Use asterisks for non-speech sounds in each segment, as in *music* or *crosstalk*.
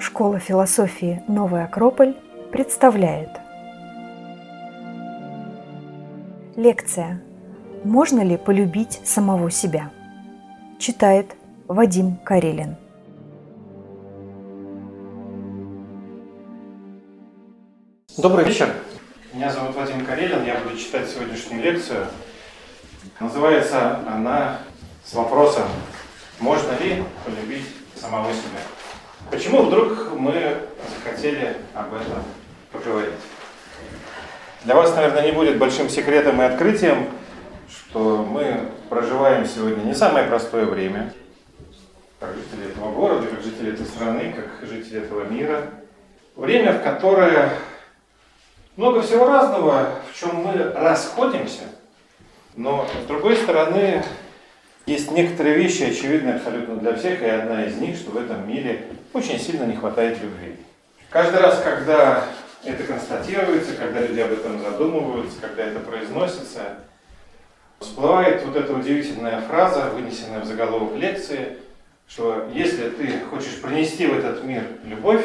Школа философии «Новый Акрополь» представляет Лекция «Можно ли полюбить самого себя?» Читает Вадим Карелин. Добрый вечер. Меня зовут Вадим Карелин. Я буду читать сегодняшнюю лекцию. Называется она с вопросом «Можно ли полюбить самого себя?» Почему вдруг мы захотели об этом поговорить? Для вас, наверное, не будет большим секретом и открытием, что мы проживаем сегодня не самое простое время, как жители этого города, как жители этой страны, как жители этого мира. Время, в которое много всего разного, в чем мы расходимся, но с другой стороны, есть некоторые вещи, очевидные абсолютно для всех, и одна из них, что в этом мире очень сильно не хватает любви. Каждый раз, когда это констатируется, когда люди об этом задумываются, когда это произносится, всплывает вот эта удивительная фраза, вынесенная в заголовок лекции, что если ты хочешь принести в этот мир любовь,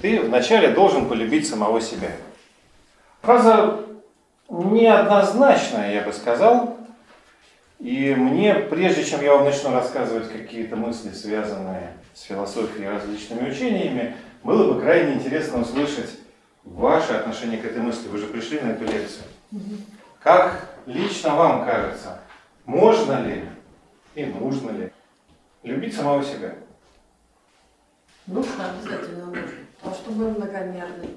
ты вначале должен полюбить самого себя. Фраза неоднозначная, я бы сказал, и мне, прежде чем я вам начну рассказывать какие-то мысли, связанные с философией и различными учениями, было бы крайне интересно услышать ваше отношение к этой мысли. Вы же пришли на эту лекцию. Как лично вам кажется, можно ли и нужно ли любить самого себя? Нужно, обязательно нужно. Потому что мы многомерны.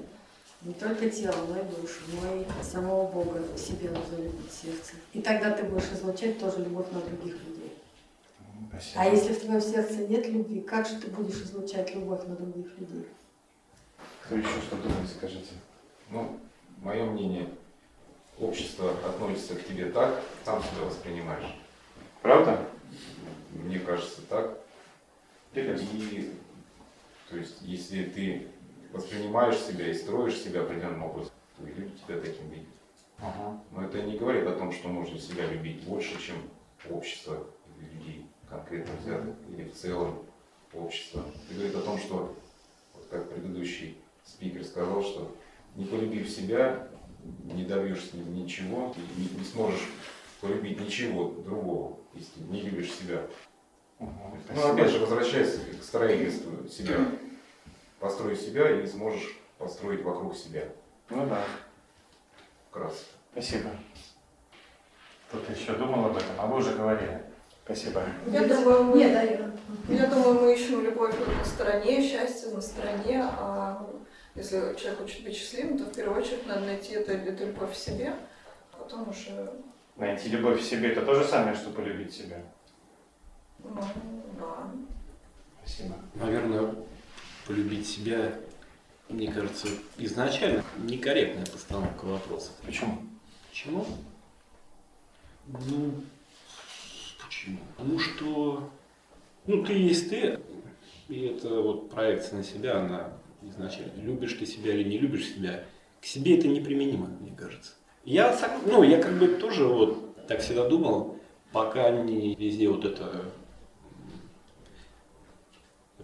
Не только тело, но и душу, но и самого Бога в себе нужно любить сердце. И тогда ты будешь излучать тоже любовь на других людей. Спасибо. А если в твоем сердце нет любви, как же ты будешь излучать любовь на других людей? Кто еще что думает, скажите. Ну, мое мнение, общество относится к тебе так, сам себя воспринимаешь. Правда? Мне кажется так. Интересно. И, то есть, если ты воспринимаешь себя и строишь себя определенным образом, то и люди тебя таким видят. Ага. Но это не говорит о том, что нужно себя любить больше, чем общество или людей конкретно взятых, или в целом общество. Это говорит о том, что, вот как предыдущий спикер сказал, что не полюбив себя, не добьешься ничего, и не, не сможешь полюбить ничего другого, если не любишь себя. Ну, опять же, возвращаясь к строительству себя. Построй себя и сможешь построить вокруг себя. Ну да, Вкратце. спасибо. Кто-то еще думал об этом, а вы уже говорили. Спасибо. Я думаю, мы, Нет, да, я думаю, мы ищем любовь на стороне, счастье на стороне, а если человек хочет быть счастливым, то в первую очередь надо найти это, эту любовь в себе, а потом уже, Найти любовь в себе – это то же самое, что полюбить себя. ну, да. Спасибо. Наверное, полюбить себя, мне кажется, изначально некорректная постановка вопроса. Почему? Почему? Ну, почему? Потому что, ну, ты есть ты, и это вот проекция на себя, она изначально. Любишь ты себя или не любишь себя, к себе это неприменимо, мне кажется. Я, ну, я как бы тоже вот так всегда думал, пока не везде вот это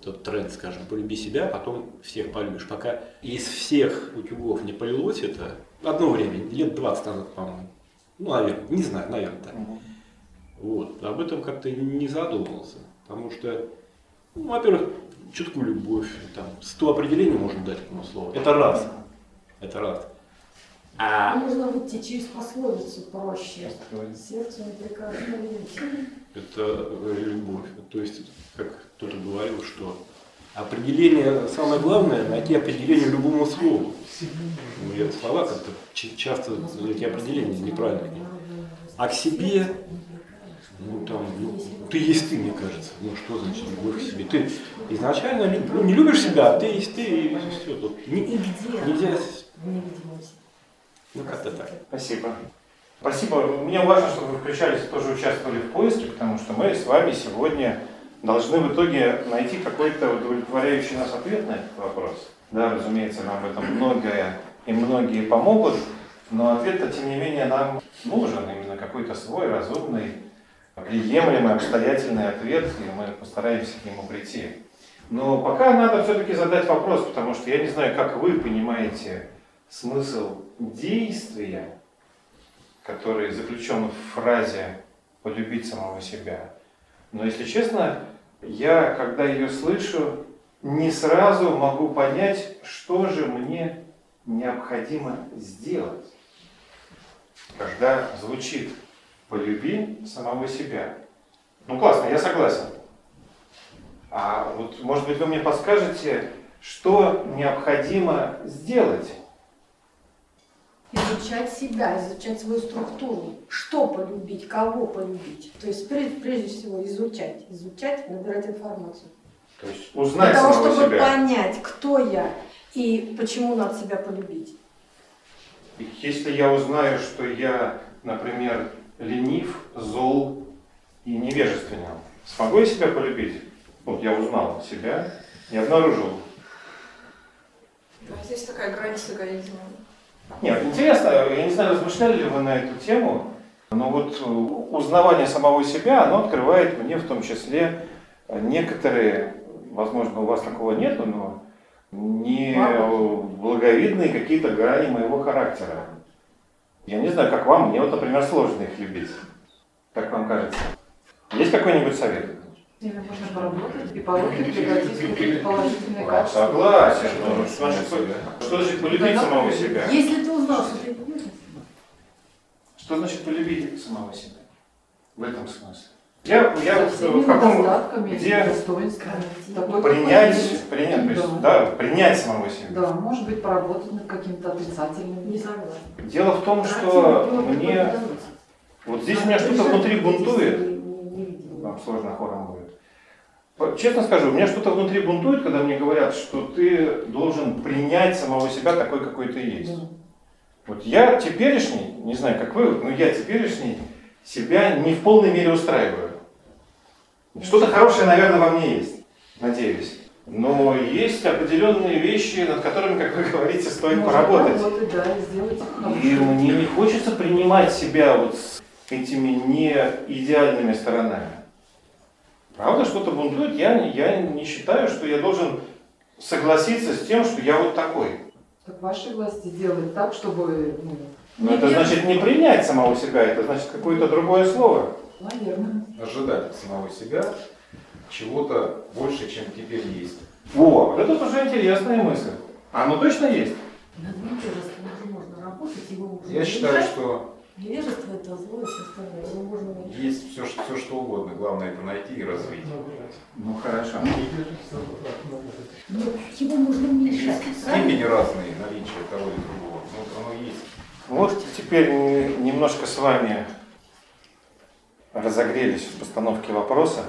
м, этот тренд, скажем, полюби себя, потом всех полюбишь. Пока из всех утюгов не полилось это, одно время, лет 20 назад, по-моему. Ну, наверное, не знаю, наверное, так. Вот. Об этом как-то не задумывался. Потому что, ну, во-первых, чуткую любовь, там, сто определений можно дать этому слову. Это раз. Это раз. А Нужно выйти через пословицу проще. Сердцу не прикажешь это э, любовь. То есть, как кто-то говорил, что определение, самое главное, найти определение любому слову. Ну, это слова как-то часто эти определения неправильные. А к себе, ну там, ну, ты есть ты, мне кажется. Ну что значит любовь к себе? Ты изначально ну, не любишь себя, а ты есть ты, и все. Тут не- И где? нельзя, себе. Ну как-то так. Спасибо. Спасибо. Мне важно, чтобы вы включались тоже участвовали в поиске, потому что мы с вами сегодня должны в итоге найти какой-то удовлетворяющий нас ответ на этот вопрос. Да, разумеется, нам в этом многое и многие помогут, но ответ-то, тем не менее, нам нужен именно какой-то свой разумный, приемлемый, обстоятельный ответ, и мы постараемся к нему прийти. Но пока надо все-таки задать вопрос, потому что я не знаю, как вы понимаете смысл действия, который заключен в фразе «полюбить самого себя». Но если честно, я, когда ее слышу, не сразу могу понять, что же мне необходимо сделать, когда звучит «полюби самого себя». Ну классно, я согласен. А вот, может быть, вы мне подскажете, что необходимо сделать? Изучать себя, изучать свою структуру. Что полюбить, кого полюбить. То есть прежде, прежде всего изучать. Изучать, набирать информацию. То есть узнать Для того, самого чтобы себя. понять, кто я и почему надо себя полюбить. Если я узнаю, что я, например, ленив, зол и невежественен, смогу я себя полюбить? Вот я узнал себя и обнаружил. Да, здесь такая грань с эгоизмом. Нет, интересно, я не знаю, размышляли ли вы на эту тему, но вот э, узнавание самого себя, оно открывает мне в том числе э, некоторые, возможно, у вас такого нету, но не благовидные какие-то грани моего характера. Я не знаю, как вам, мне вот, например, сложно их любить. Как вам кажется? Есть какой-нибудь совет? С ними можно поработать и получить положительные качества. Согласен. но что значит, полюбить самого себя? Если ты узнал, что ты любишь, Что значит полюбить самого себя? В этом смысле. Я, я в каком, где принять, принять, то есть, Да. да, принять самого себя. Да, может быть, поработать над каким-то отрицательным. не согласна. Дело в том, что мне вот здесь у меня что-то внутри бунтует. Вам сложно хором будет. Честно скажу, у меня что-то внутри бунтует, когда мне говорят, что ты должен принять самого себя такой, какой ты есть. Вот я теперешний, не знаю, как вы, но я теперешний себя не в полной мере устраиваю. Что-то хорошее, наверное, во мне есть, надеюсь. Но есть определенные вещи, над которыми, как вы говорите, стоит Можно поработать. поработать, да, и И мне не хочется принимать себя вот с этими не идеальными сторонами. Правда, что-то бунтует, я, не- я не считаю, что я должен согласиться с тем, что я вот такой. Так вашей власти сделать так, чтобы, ну, Но это значит не принять самого себя, это значит какое-то другое слово. наверное. Ожидать от самого себя чего-то больше, чем теперь есть. Во, вот это уже интересная мысль. А оно точно есть? Над невежеством уже можно работать, его можно Я считаю, что Невежество это зло и все остальное. Его можно есть все, что- все, что угодно. Главное это найти и развить. Ну хорошо. Но его можно уменьшать. Степени разные наличия того или другого. Ну, оно есть. Вот теперь немножко с вами разогрелись в постановке вопроса.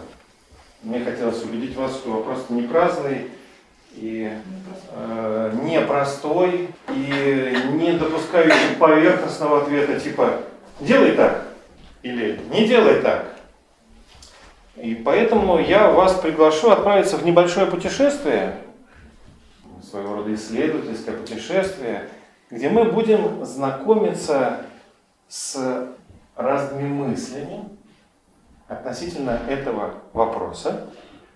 Мне хотелось убедить вас, что вопрос не праздный и э, непростой, и не допускающий поверхностного ответа типа «делай так» или «не делай так». И поэтому я вас приглашу отправиться в небольшое путешествие, своего рода исследовательское путешествие, где мы будем знакомиться с разными мыслями относительно этого вопроса.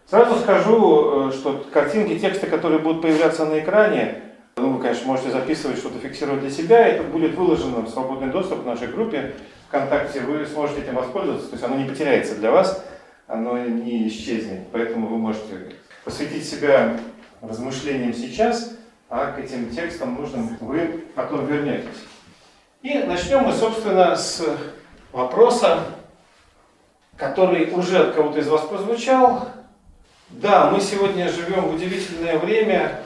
Сразу скажу, э, что картинки, тексты, которые будут появляться на экране, ну, вы, конечно, можете записывать, что-то фиксировать для себя, это будет выложено в свободный доступ в нашей группе ВКонтакте, вы сможете этим воспользоваться, то есть оно не потеряется для вас, оно не исчезнет, поэтому вы можете посвятить себя размышлениям сейчас, а к этим текстам нужным вы потом вернетесь. И начнем мы, собственно, с вопроса, который уже от кого-то из вас прозвучал. Да, мы сегодня живем в удивительное время,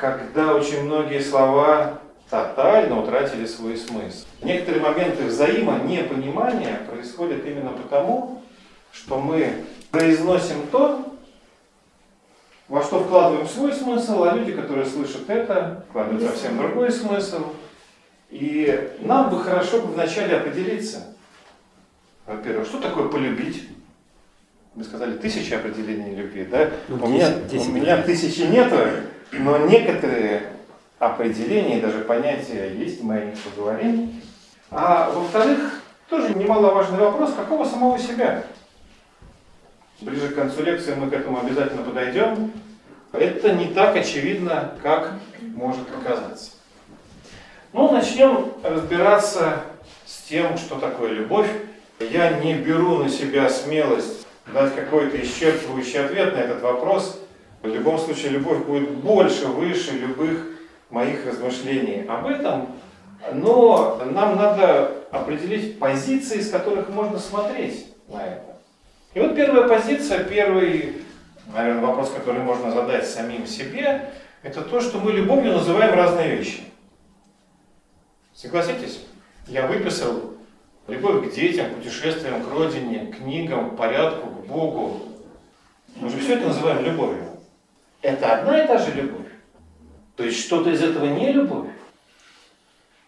когда очень многие слова тотально утратили свой смысл. Некоторые моменты взаимонепонимания происходят именно потому, что мы произносим то, во что вкладываем свой смысл, а люди, которые слышат это, вкладывают совсем другой смысл. И нам бы хорошо бы вначале определиться. Во-первых, что такое полюбить? Вы сказали тысячи определений любви, да? Ну, у, меня, 10, 10, у меня тысячи нету, но некоторые определения даже понятия есть, мы о них поговорим. А во-вторых, тоже немаловажный вопрос, какого самого себя? Ближе к концу лекции мы к этому обязательно подойдем. это не так очевидно, как может показаться. Ну, начнем разбираться с тем, что такое любовь. Я не беру на себя смелость дать какой-то исчерпывающий ответ на этот вопрос. В любом случае, любовь будет больше, выше любых моих размышлений об этом. Но нам надо определить позиции, с которых можно смотреть на это. И вот первая позиция, первый, наверное, вопрос, который можно задать самим себе, это то, что мы любовью называем разные вещи. Согласитесь? Я выписал любовь к детям, путешествиям к родине, книгам, порядку, к Богу. Мы же все это называем любовью. Это одна и та же любовь. То есть что-то из этого не любовь.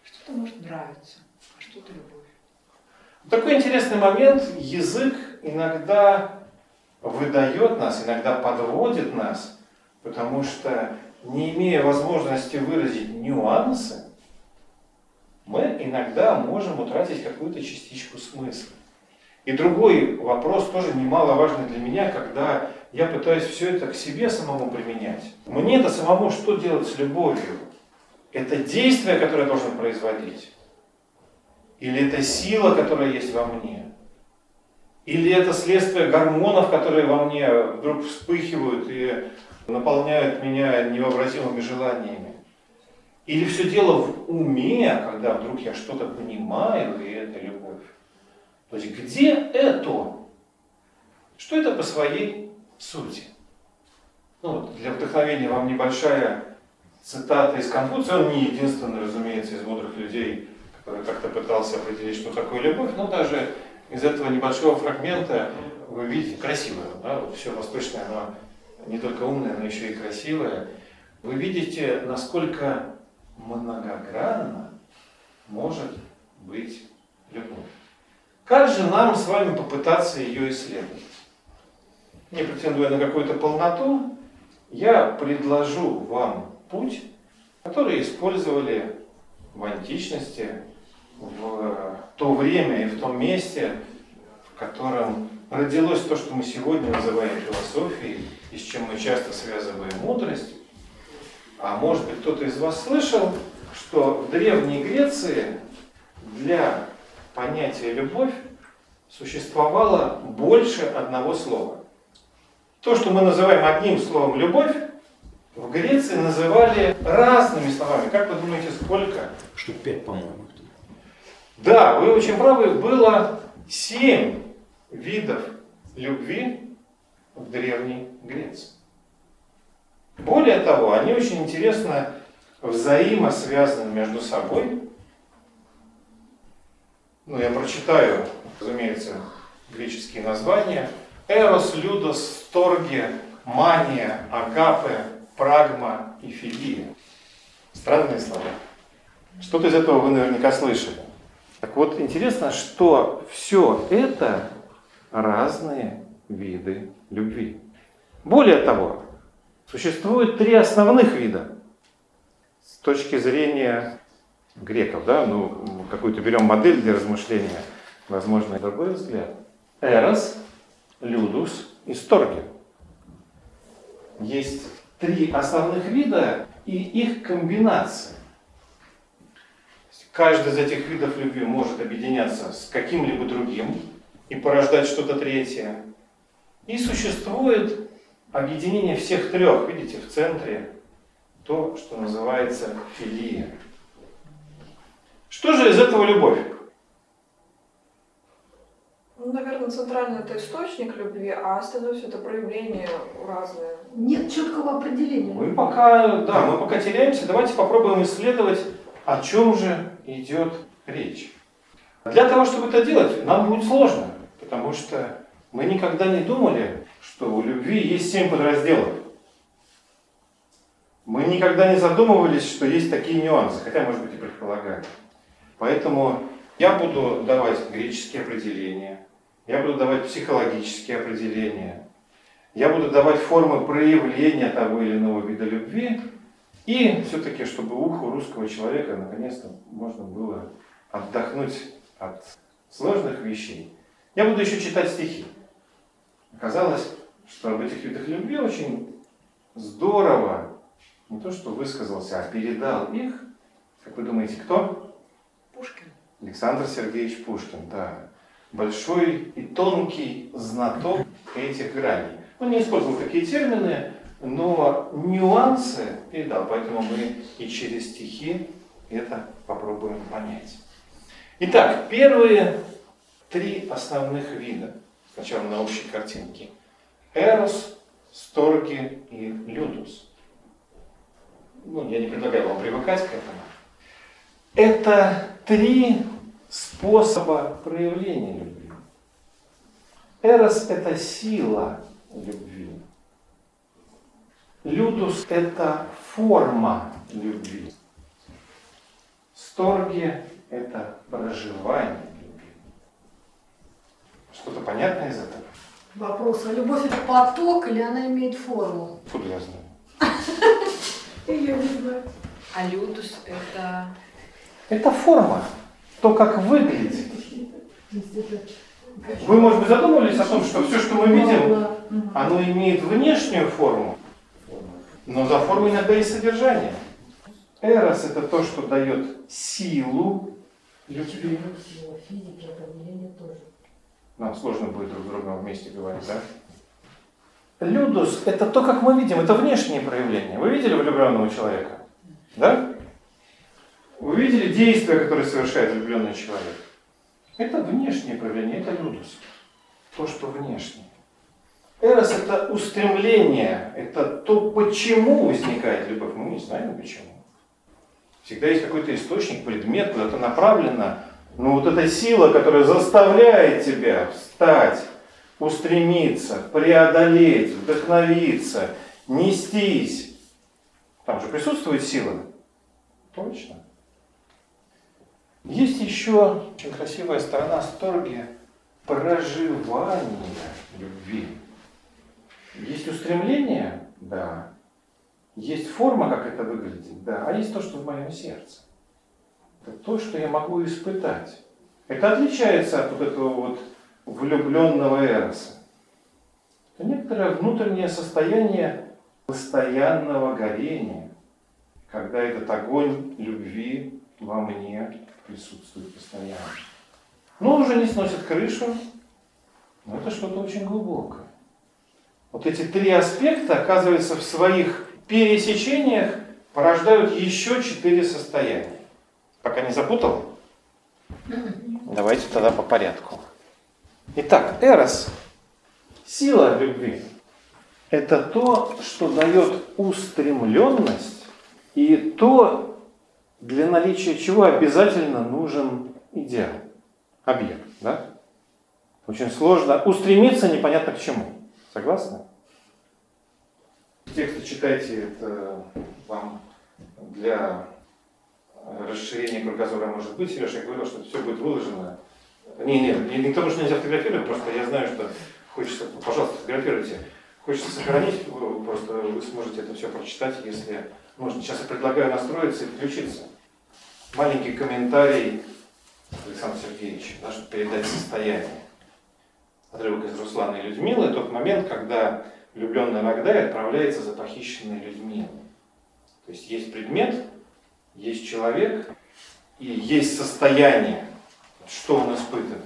Что-то может нравиться, а что-то любовь. Такой интересный момент. Язык иногда выдает нас, иногда подводит нас, потому что не имея возможности выразить нюансы, мы иногда можем утратить какую-то частичку смысла. И другой вопрос, тоже немаловажный для меня, когда я пытаюсь все это к себе самому применять. Мне-то самому что делать с любовью? Это действие, которое я должен производить? Или это сила, которая есть во мне? Или это следствие гормонов, которые во мне вдруг вспыхивают и наполняют меня невообразимыми желаниями? Или все дело в уме, когда вдруг я что-то понимаю, и это любовь? То есть где это? Что это по своей сути? Ну, вот для вдохновения вам небольшая цитата из Конфуция. Он не единственный, разумеется, из мудрых людей, который как-то пытался определить, что такое любовь. Но даже из этого небольшого фрагмента вы видите красивое. Да? Вот все восточное, оно не только умное, но еще и красивое. Вы видите, насколько многогранно может быть любовь. Как же нам с вами попытаться ее исследовать? Не претендуя на какую-то полноту, я предложу вам путь, который использовали в античности, в то время и в том месте, в котором родилось то, что мы сегодня называем философией, и с чем мы часто связываем мудрость. А может быть кто-то из вас слышал, что в Древней Греции для понятия любовь существовало больше одного слова. То, что мы называем одним словом любовь, в Греции называли разными словами. Как вы думаете, сколько? Штук пять, по-моему. Да, вы очень правы. Было семь видов любви в Древней Греции. Более того, они очень интересно взаимосвязаны между собой. Ну, я прочитаю, разумеется, греческие названия. Эрос, Людос, Сторге, Мания, Агапе, Прагма и Филия. Странные слова. Что-то из этого вы наверняка слышали. Так вот, интересно, что все это разные виды любви. Более того, существует три основных вида с точки зрения греков, да, ну, какую-то берем модель для размышления, возможно, другой взгляд. Эрос, Людус и Сторги. Есть три основных вида и их комбинация. Каждый из этих видов любви может объединяться с каким-либо другим и порождать что-то третье. И существует объединение всех трех, видите, в центре то, что называется филия. Что же из этого любовь? Ну, наверное, центральный это источник любви, а остальное все это проявление разное. Нет четкого определения. Мы пока, да, мы пока теряемся. Давайте попробуем исследовать, о чем же идет речь. Для того, чтобы это делать, нам будет сложно, потому что мы никогда не думали, что у любви есть семь подразделов. Мы никогда не задумывались, что есть такие нюансы, хотя, может быть, и предполагали. Поэтому я буду давать греческие определения, я буду давать психологические определения, я буду давать формы проявления того или иного вида любви, и все-таки, чтобы уху русского человека наконец-то можно было отдохнуть от сложных вещей. Я буду еще читать стихи. Оказалось, что об этих видах любви очень здорово не то что высказался, а передал их, как вы думаете, кто? Пушкин. Александр Сергеевич Пушкин, да. Большой и тонкий знаток этих граней. Он не использовал такие термины, но нюансы передал, поэтому мы и через стихи это попробуем понять. Итак, первые три основных вида. Сначала на общей картинке. Эрос, Сторги и Людус. Ну, я не предлагаю вам привыкать к этому. Это три способа проявления любви. Эрос – это сила любви. Людус – это форма любви. Сторги – это проживание. Что-то понятное из этого? Вопрос, а любовь это поток или она имеет форму? Откуда я знаю? Я не знаю. А Людус это... Это форма, то, как выглядит. Вы, может быть, задумывались о том, что все, что мы видим, оно имеет внешнюю форму, но за формой иногда есть содержание. Эрос – это то, что дает силу любви. Физики определение тоже. Нам сложно будет друг с другом вместе говорить, да? Людус – это то, как мы видим, это внешние проявления. Вы видели влюбленного человека? Да? Вы видели действия, которые совершает влюбленный человек? Это внешнее проявление, это людус. То, что внешнее. Эрос – это устремление, это то, почему возникает любовь. Мы не знаем почему. Всегда есть какой-то источник, предмет, куда-то направлено. Но вот эта сила, которая заставляет тебя встать, устремиться, преодолеть, вдохновиться, нестись. Там же присутствует сила. Точно. Есть еще очень красивая сторона сторги проживания любви. Есть устремление, да. Есть форма, как это выглядит, да. А есть то, что в моем сердце. То, что я могу испытать. Это отличается от вот этого вот влюбленного эроса. Это некоторое внутреннее состояние постоянного горения, когда этот огонь любви во мне присутствует постоянно. Но он уже не сносит крышу, но это что-то очень глубокое. Вот эти три аспекта, оказывается, в своих пересечениях порождают еще четыре состояния. Пока не запутал? Давайте тогда по порядку. Итак, эрос, сила любви, это то, что дает устремленность и то, для наличия чего обязательно нужен идеал, объект. Да? Очень сложно устремиться непонятно к чему. Согласны? Тексты читайте, это вам для расширения кругозора может быть. Сережа, говорил, что все будет выложено. Не, не, не к тому, что нельзя фотографировать, просто я знаю, что хочется, пожалуйста, фотографируйте. Хочется сохранить, просто вы сможете это все прочитать, если можно. Сейчас я предлагаю настроиться и включиться. Маленький комментарий Александр Сергеевич, да, чтобы передать состояние. Отрывок из Руслана и Людмилы, тот момент, когда влюбленная Магдай отправляется за похищенной Людмилой. То есть есть предмет, есть человек и есть состояние. Что он испытывает?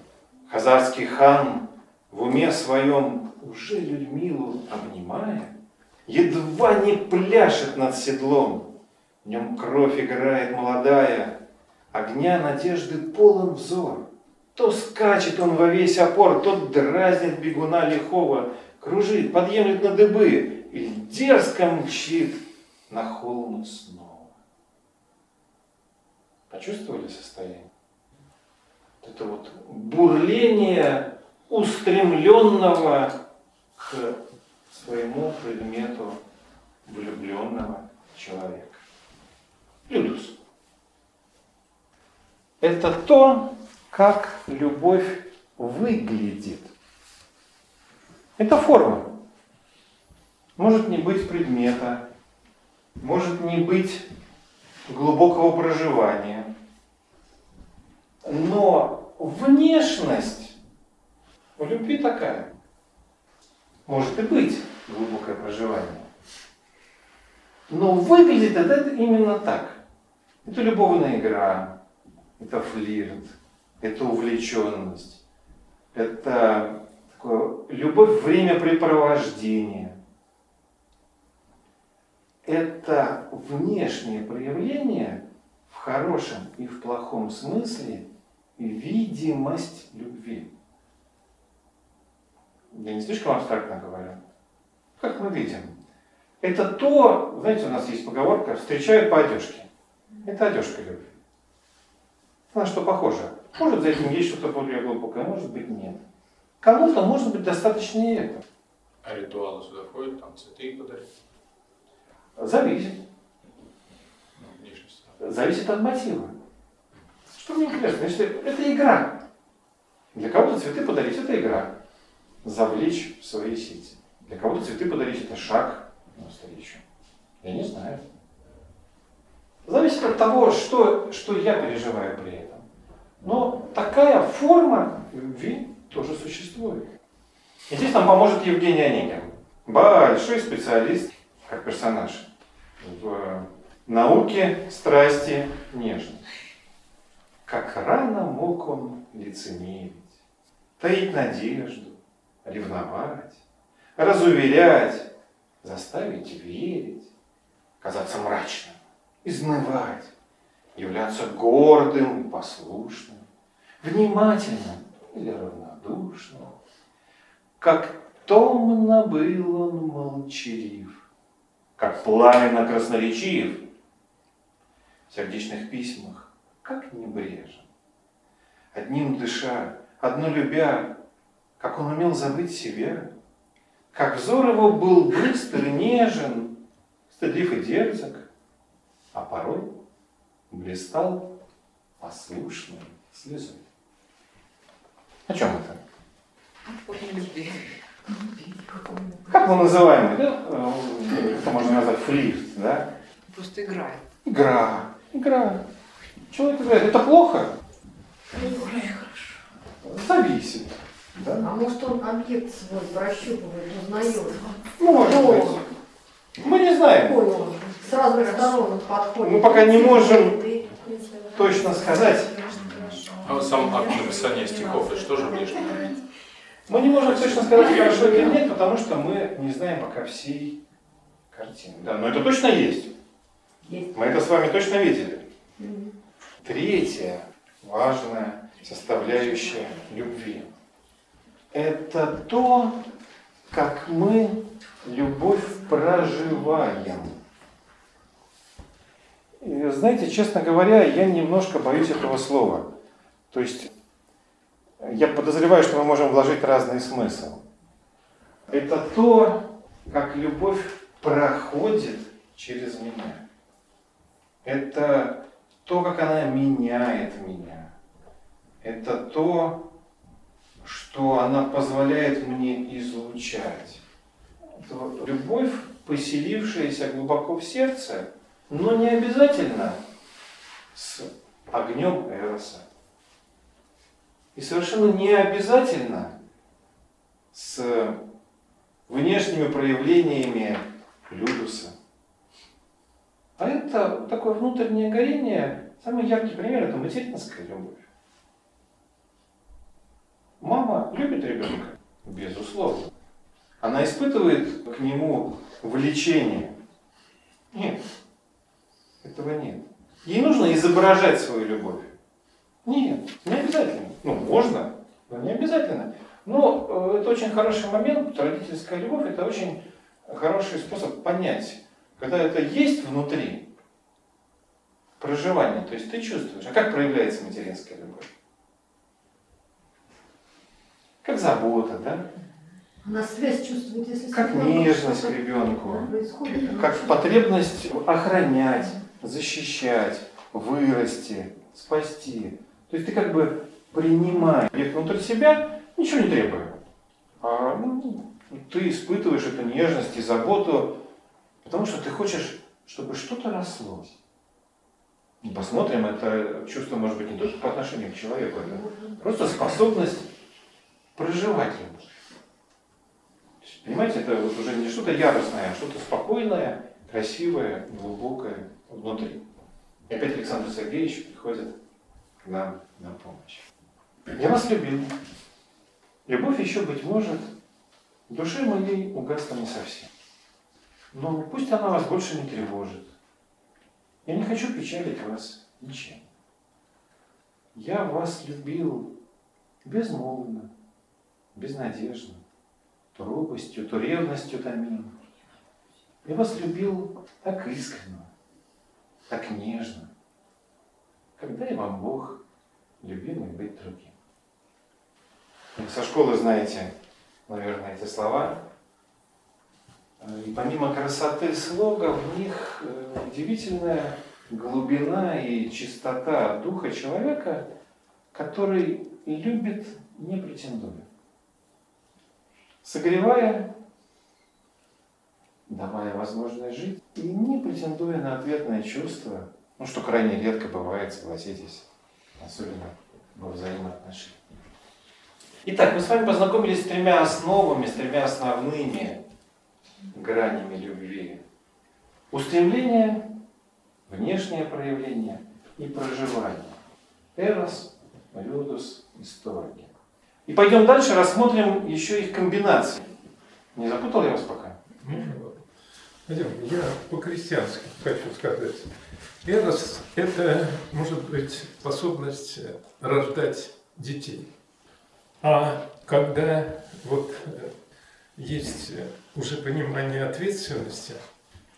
Хазарский хан в уме своем уже Людмилу обнимая, едва не пляшет над седлом. В нем кровь играет молодая, огня надежды полон взор. То скачет он во весь опор, то дразнит бегуна лихого, кружит, подъемлет на дыбы и дерзко мчит на холм снова. Почувствовали состояние? Это вот бурление устремленного к своему предмету влюбленного человека. Людус. Это то, как любовь выглядит. Это форма. Может не быть предмета, может не быть глубокого проживания. Но внешность у любви такая. Может и быть глубокое проживание. Но выглядит это именно так. Это любовная игра, это флирт, это увлеченность, это такое любовь времяпрепровождения. Это внешнее проявление в хорошем и в плохом смысле видимость любви. Я не слишком абстрактно говорю. Как мы видим? Это то, знаете, у нас есть поговорка, встречают по одежке. Это одежка любви. На что похоже? Может, за этим есть что-то более глубокое, может быть, нет. Кому-то, может быть, достаточно и это. А ритуалы сюда входят, там цветы подарить, Зависит. ну. Зависит от мотива. Что мне интересно? Если это игра. Для кого-то цветы подарить – это игра. Завлечь в свои сети. Для кого-то цветы подарить – это шаг навстречу. Я не знаю. Зависит от того, что, что я переживаю при этом. Но такая форма любви тоже существует. И здесь нам поможет Евгений Онегин. Большой специалист, как персонаж, в науке страсти нежности. Как рано мог он лицемерить, таить надежду, ревновать, разуверять, заставить верить, казаться мрачным, изнывать, являться гордым послушным, внимательным или равнодушным. Как томно был он молчалив, как пламенно красноречив в сердечных письмах, как небрежен. Одним дыша, одно любя, как он умел забыть себя, как взор его был быстр и нежен, стыдлив и дерзок, а порой блистал послушной слезой. О чем это? Как мы называем это? Э, Это можно назвать флирт, да? Просто играет. Игра. Игра. Человек играет. Это плохо? Зависит. Да? А может он объект свой прощупывает, узнает? Может быть. Мы не знаем. Он? С разных сторон он подходит. Мы пока не можем точно сказать. А вот сам акт написания стихов, это что же внешне? Мы не можем точно сказать, хорошо или нет, потому что мы не знаем пока всей картины. Да, но это точно есть. Есть. Мы это с вами точно видели. Третья важная составляющая любви – это то, как мы любовь проживаем. И, знаете, честно говоря, я немножко боюсь этого слова. То есть я подозреваю, что мы можем вложить разный смысл. Это то, как любовь проходит через меня. Это то, как она меняет меня. Это то, что она позволяет мне излучать. Это любовь, поселившаяся глубоко в сердце, но не обязательно с огнем Эроса. И совершенно не обязательно с внешними проявлениями Людуса. А это такое внутреннее горение. Самый яркий пример – это материнская любовь. Мама любит ребенка? Безусловно. Она испытывает к нему влечение? Нет. Этого нет. Ей нужно изображать свою любовь? Нет, не обязательно. Ну, можно, но не обязательно. Но э, это очень хороший момент, родительская любовь – это очень хороший способ понять, когда это есть внутри, проживание, то есть ты чувствуешь. А как проявляется материнская любовь? Как забота, да? Она связь чувствует, если Как нежность к ребенку. как потребность охранять, защищать, вырасти, спасти. То есть ты как бы принимаешь их внутрь себя, ничего не требуя. А ну, ты испытываешь эту нежность и заботу, потому что ты хочешь, чтобы что-то росло. И Посмотрим, это чувство может быть не только по отношению к человеку, это просто способность проживать есть, Понимаете, это вот уже не что-то яростное, а что-то спокойное, красивое, глубокое внутри. И опять Александр Сергеевич приходит к нам на помощь. Я вас любил. Любовь еще, быть может, в душе моей угасла не совсем. Но пусть она вас больше не тревожит. Я не хочу печалить вас ничем. Я вас любил безмолвно, безнадежно, то робостью, то ревностью томил. Я вас любил так искренно, так нежно. Когда и вам Бог, любимый, быть другим. Со школы знаете, наверное, эти слова. И помимо красоты слога, в них э, удивительная глубина и чистота духа человека, который любит, не претендуя. Согревая, давая возможность жить и не претендуя на ответное чувство, ну, что крайне редко бывает, согласитесь, особенно во взаимоотношениях. Итак, мы с вами познакомились с тремя основами, с тремя основными гранями любви. Устремление, внешнее проявление и проживание. Эрос, Людус, Исторги. И пойдем дальше, рассмотрим еще их комбинации. Не запутал я вас пока? Вадим, я по-крестьянски хочу сказать. Эрос – это, может быть, способность рождать детей. А когда вот есть уже понимание ответственности,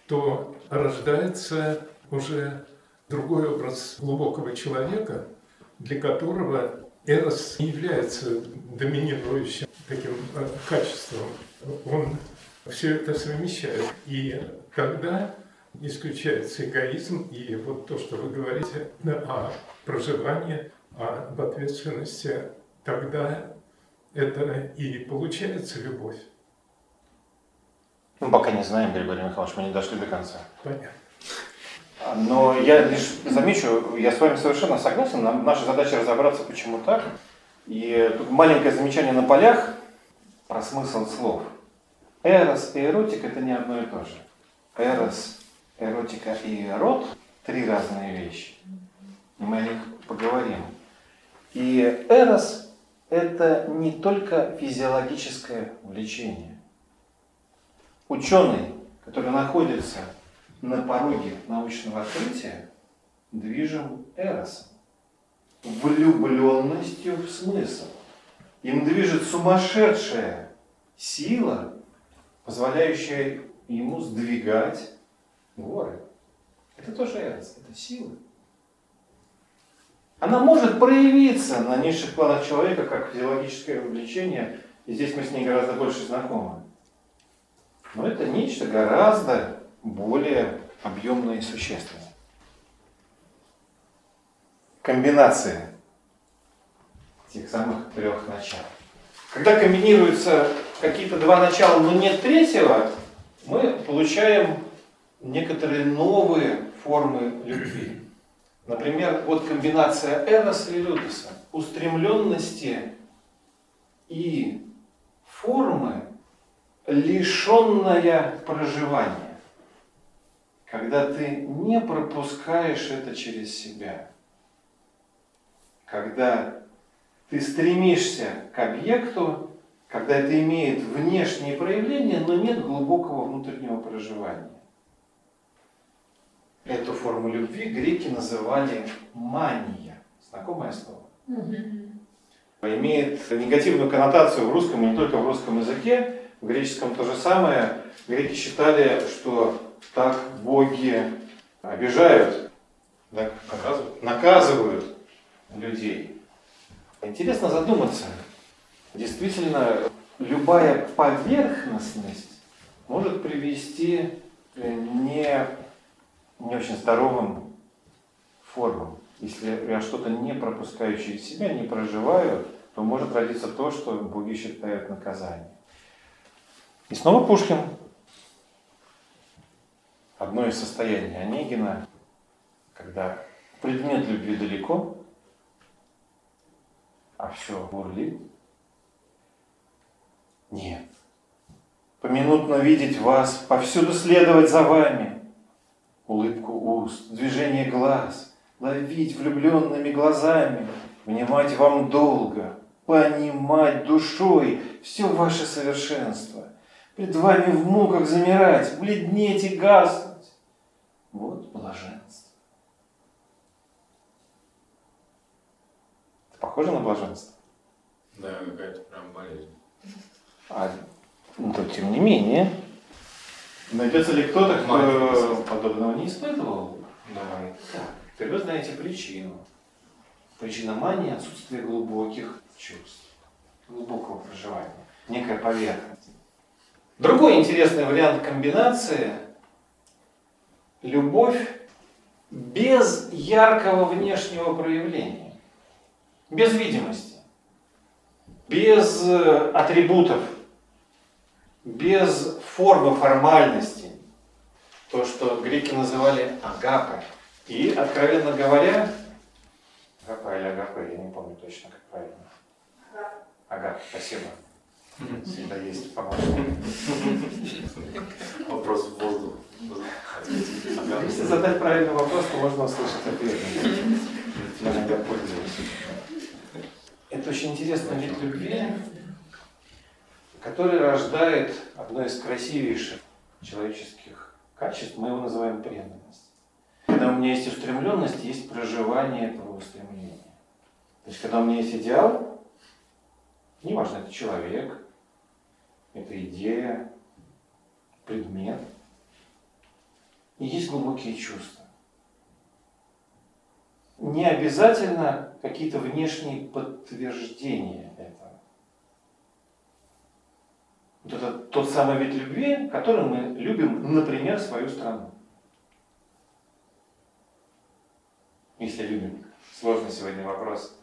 то рождается уже другой образ глубокого человека, для которого Эрос не является доминирующим таким э, качеством. Он все это совмещает. И когда исключается эгоизм и вот то, что вы говорите о проживании, об ответственности, тогда это и получается любовь. Мы пока не знаем, Григорий Михайлович, мы не дошли до конца. Понятно. Но я лишь замечу, я с вами совершенно согласен, нам, наша задача разобраться, почему так. И тут маленькое замечание на полях про смысл слов. Эрос и эротик это не одно и то же. Эрос, эротика и эрот – три разные вещи. И мы о них поговорим. И эрос – это не только физиологическое влечение. Ученый, который находится на пороге научного открытия, движим эросом, влюбленностью в смысл. Им движет сумасшедшая сила, позволяющая ему сдвигать горы. Это тоже эрос, это сила. Она может проявиться на низших планах человека как физиологическое увлечение, и здесь мы с ней гораздо больше знакомы. Но это нечто гораздо более объемное и существенное. Комбинация тех самых трех начал. Когда комбинируются какие-то два начала, но нет третьего, мы получаем некоторые новые формы любви. Например, вот комбинация Эроса и Людоса, устремленности и формы, лишенная проживания. Когда ты не пропускаешь это через себя. Когда ты стремишься к объекту, когда это имеет внешние проявления, но нет глубокого внутреннего проживания. Эту форму любви греки называли мания. Знакомое слово? Имеет негативную коннотацию в русском и не только в русском языке. В греческом то же самое. Греки считали, что так боги обижают, наказывают, наказывают людей. Интересно задуматься. Действительно, любая поверхностность может привести не, не очень здоровым формам. Если я что-то не пропускающее из себя, не проживаю, то может родиться то, что боги считают наказанием. И снова Пушкин. Одно из состояний Онегина, когда предмет любви далеко, а все бурлит. Нет. Поминутно видеть вас, повсюду следовать за вами. Уст, движение глаз, ловить влюбленными глазами, внимать вам долго, понимать душой все ваше совершенство, пред вами в муках замирать, бледнеть и гаснуть. Вот блаженство. Это похоже на блаженство? Да, какая-то прям болезнь. А, но тем не менее, найдется ли кто-то, кто подобного не испытывал? Давай. Так, вы знаете причину. Причина мании – отсутствие глубоких чувств, глубокого проживания, некая поверхность. Другой интересный вариант комбинации – любовь без яркого внешнего проявления, без видимости, без э, атрибутов, без формы формальности. То, что греки называли агапой. И, откровенно говоря, агапа или агапа, я не помню точно, как правильно. Агап, спасибо. Всегда есть помощник. Вопрос в воздух. Если задать правильный вопрос, то можно услышать ответ. Я иногда пользуюсь. Это очень интересный вид любви, который рождает одно из красивейших человеческих качеств, мы его называем преданность. Когда у меня есть устремленность, есть проживание этого устремления. То есть, когда у меня есть идеал, неважно, это человек, это идея, предмет, и есть глубокие чувства. Не обязательно какие-то внешние подтверждения этого. Это тот самый вид любви, которым мы любим, например, свою страну. Если любим. Сложный сегодня вопрос.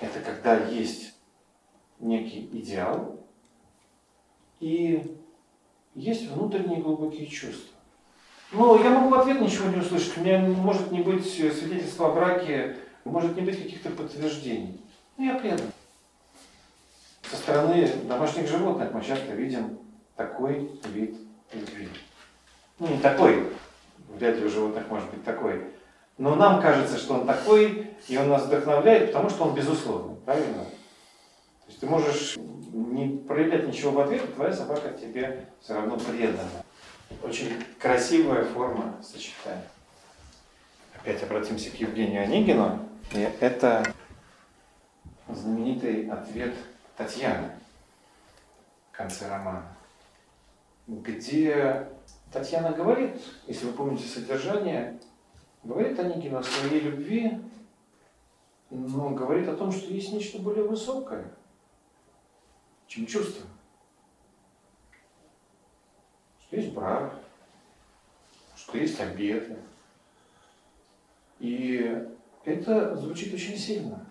Это когда есть некий идеал и есть внутренние глубокие чувства. Но я могу в ответ ничего не услышать. У меня может не быть свидетельства о браке, может не быть каких-то подтверждений. Но я предан. Со стороны домашних животных мы часто видим такой вид любви. Ну, не такой, вряд ли у животных может быть такой. Но нам кажется, что он такой, и он нас вдохновляет, потому что он безусловный, правильно? То есть ты можешь не проявлять ничего в ответ, и твоя собака тебе все равно предана. Очень красивая форма сочетания. Опять обратимся к Евгению Онегину. И это знаменитый ответ Татьяны в конце романа, где Татьяна говорит, если вы помните содержание, говорит Онегину о своей любви, но говорит о том, что есть нечто более высокое, чем чувство. Что есть брак, что есть обеты. И это звучит очень сильно.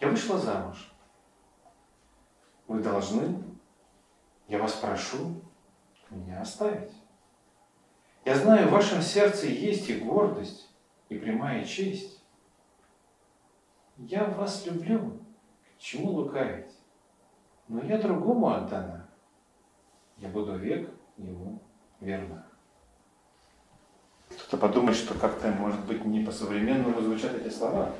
Я вышла замуж. Вы должны, я вас прошу, меня оставить. Я знаю, в вашем сердце есть и гордость, и прямая честь. Я вас люблю, к чему лукавить? Но я другому отдана. Я буду век ему верна. Кто-то подумает, что как-то, может быть, не по-современному звучат эти слова.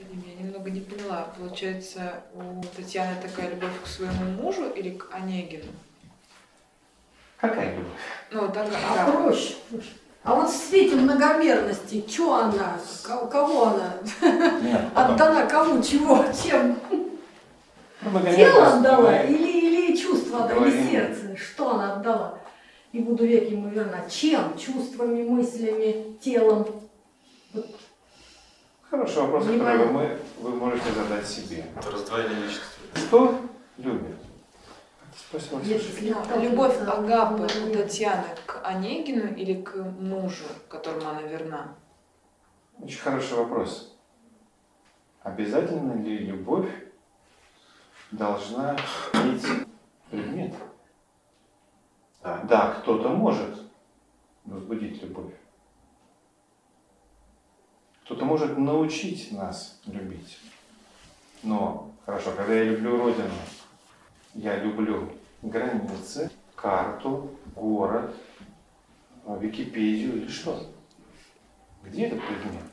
Я немного не поняла. Получается, у Татьяны такая любовь к своему мужу или к Онегину? Какая любовь? Ну, так, А да. проще. А вот в свете многомерности, что она, ко- кого она Нет, потом. отдана, кому, чего, чем? Ну, Тело отдала или, или чувство отдала, или сердце? Что она отдала? И буду век ему верна. Чем? Чувствами, мыслями, телом? Хороший вопрос, Не который мы, вы можете задать себе. Это раздвоение личности. Кто любит? Отталкиваться Любовь Агапы у. Татьяны к Онегину или к мужу, которому она верна? Очень хороший вопрос. Обязательно ли любовь должна иметь предмет? Да, да кто-то может возбудить любовь. Кто-то может научить нас любить. Но, хорошо, когда я люблю Родину, я люблю границы, карту, город, Википедию или что? Где этот предмет?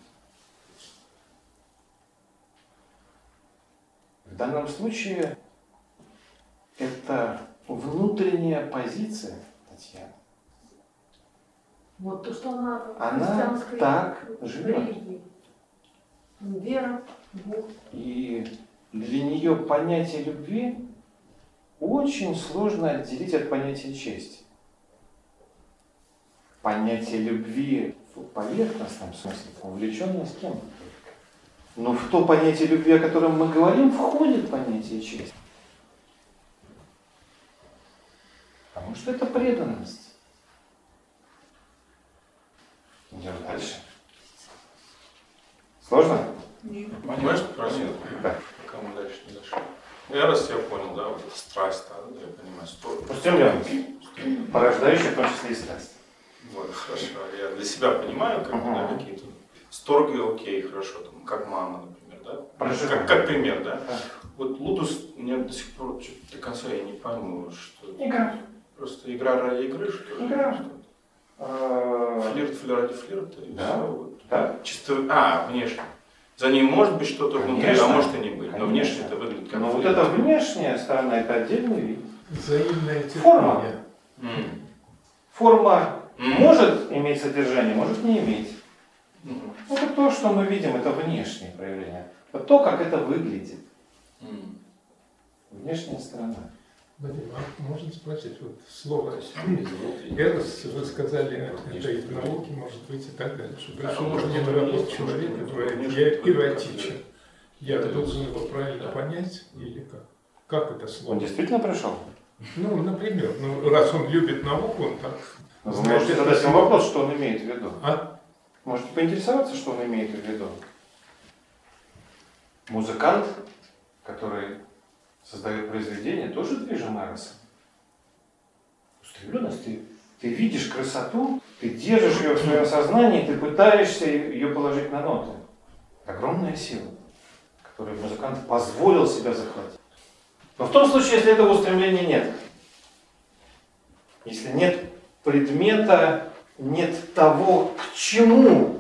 В данном случае это внутренняя позиция Татьяны. Вот то, что она, Она так живет. религии. Вера, Бог. И для нее понятие любви очень сложно отделить от понятия чести. Понятие любви в поверхностном смысле, увлеченность кем? Но в то понятие любви, о котором мы говорим, входит понятие чести. Потому что это преданность. Идем дальше. Сложно? Понимаешь, спросил? Да. Пока мы дальше не дошли. Ну, я раз тебя понял, да, вот эта страсть, да, да, я понимаю, сто... Устремленность, порождающая в том числе и страсть. Вот, хорошо. Я для себя понимаю, как бы, да, какие-то сторги, окей, хорошо, там, как мама, например, да? Проживание. Как, как пример, да? Да. Вот Лудус, мне до сих пор до конца я не пойму, что Игра. просто игра ради игры, что ли? Игра. Что? Э, Флирт, флирт ради флирта, и Да. всё, вот. Да. Чисто, а, внешне. За ним может быть что-то внутри, а может и не быть. Но Конечно. внешне это выглядит как Но вот эта внешняя сторона, это отдельный вид. Терпение. Форма. М. Форма М. может иметь содержание, может не иметь. Мгм. Это то, что мы видим, это внешнее проявление. Это то, как это выглядит. М. Внешняя сторона. Вадим, а можно спросить, вот слово «эрос», вы сказали, это из науки, может быть, и так далее, что пришел может, один работ есть, человек может, и говорит, я эротичен. Я должен его правильно понять или как? Как это Он слово? действительно пришел? Ну, например, ну, раз он любит науку, он так Вы знает можете задать ему вопрос, что он имеет в виду. А? Можете поинтересоваться, что он имеет в виду. Музыкант, который создает произведение, тоже движим эросом. Устремленность. Ты, ты видишь красоту, ты держишь ее в своем сознании, ты пытаешься ее положить на ноты. Огромная сила, которую музыкант позволил себя захватить. Но в том случае, если этого устремления нет, если нет предмета, нет того, к чему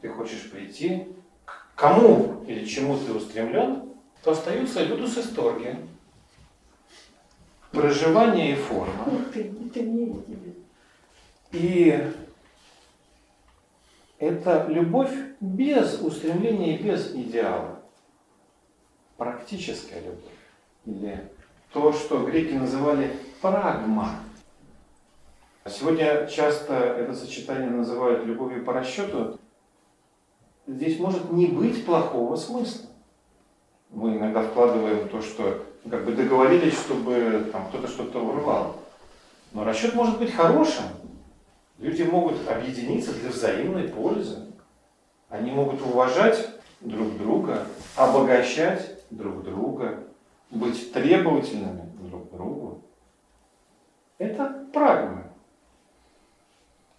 ты хочешь прийти, к кому или чему ты устремлен, то остаются людус исторги, проживание и форма. И это любовь без устремления и без идеала. Практическая любовь. Или то, что греки называли прагма. Сегодня часто это сочетание называют любовью по расчету. Здесь может не быть плохого смысла. Мы иногда вкладываем то, что ну, как бы договорились, чтобы там кто-то что-то урвал. Но расчет может быть хорошим. Люди могут объединиться для взаимной пользы. Они могут уважать друг друга, обогащать друг друга, быть требовательными друг к другу. Это прагма.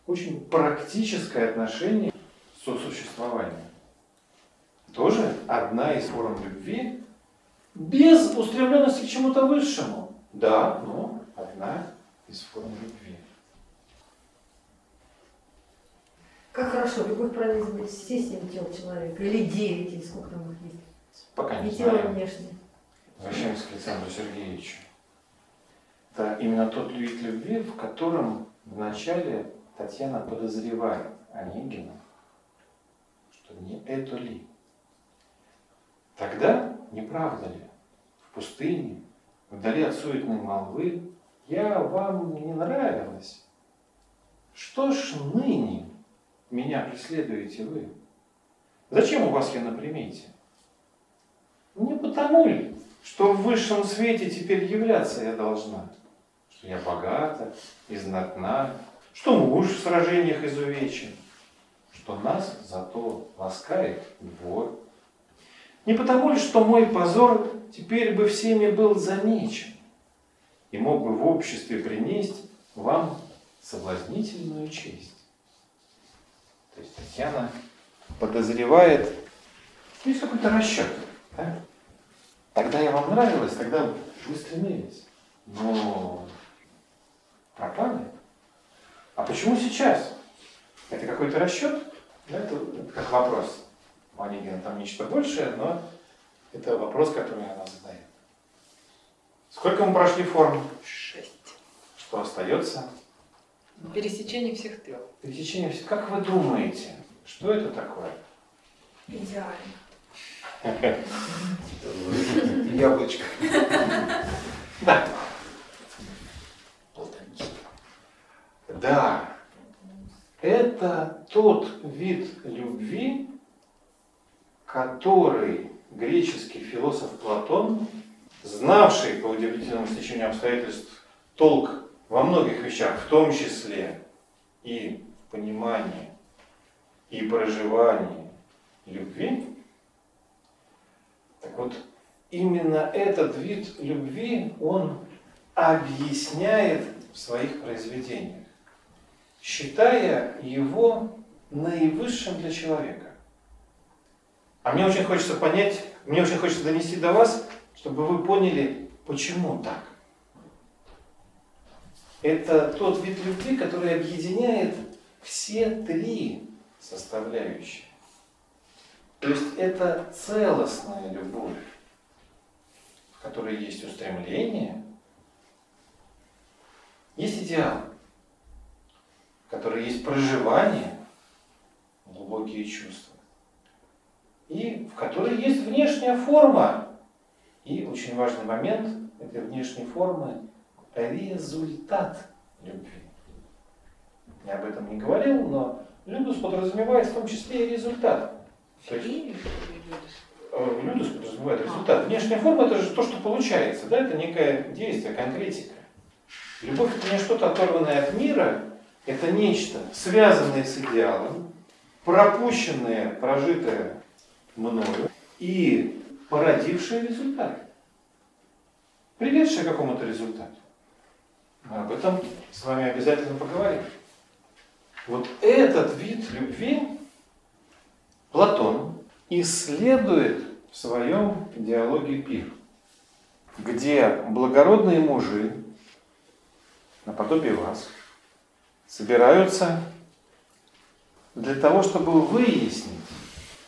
Очень практическое отношение к сосуществованию. Тоже одна из форм любви, без устремленности к чему-то высшему. Да, но одна из форм любви. Как хорошо, любовь пронизывает все семь тел человека. Или девять, или сколько там их есть. Пока не И тело знаю. внешнее. Возвращаемся к Александру Сергеевичу. Это именно тот вид любви, в котором вначале Татьяна подозревает Онегина, что не это ли. Тогда, не правда ли, в пустыне, вдали от суетной молвы, я вам не нравилась. Что ж ныне меня преследуете вы? Зачем у вас я на примете? Не потому ли, что в высшем свете теперь являться я должна, что я богата и знатна, что муж в сражениях изувечен, что нас зато ласкает двор. Не потому ли, что мой позор теперь бы всеми был замечен и мог бы в обществе принести вам соблазнительную честь. То есть Татьяна подозревает, ну, есть какой-то расчет. Да? Тогда я вам нравилась, тогда вы стремились. Но пропали. А почему сейчас? Это какой-то расчет? Это, это как вопрос. Онегина там нечто большее, но это вопрос, который она задает. Сколько мы прошли форм? Шесть. Что остается? Пересечение всех трех. Пересечение. всех- Как вы думаете, что это такое? Идеально. *laughs* Яблочко. Да. Да. Это тот вид любви, который греческий философ Платон, знавший по удивительному стечению обстоятельств толк во многих вещах, в том числе и в понимании и проживании любви, так вот, именно этот вид любви он объясняет в своих произведениях, считая его наивысшим для человека. А мне очень хочется понять, мне очень хочется донести до вас, чтобы вы поняли, почему так. Это тот вид любви, который объединяет все три составляющие. То есть это целостная любовь, в которой есть устремление, есть идеал, в которой есть проживание, глубокие чувства, и в которой есть внешняя форма. И очень важный момент этой внешней формы – результат любви. Я об этом не говорил, но Людус подразумевает в том числе и результат. То есть э, Людус подразумевает результат. Внешняя форма это же то, что получается, да, это некое действие, конкретика. Любовь это не что-то оторванное от мира, это нечто, связанное с идеалом, пропущенное, прожитое мною и породившее результат. Приведшее к какому-то результату. Мы об этом с вами обязательно поговорим. Вот этот вид любви Платон исследует в своем диалоге «Пир», где благородные мужи, наподобие вас, собираются для того, чтобы выяснить,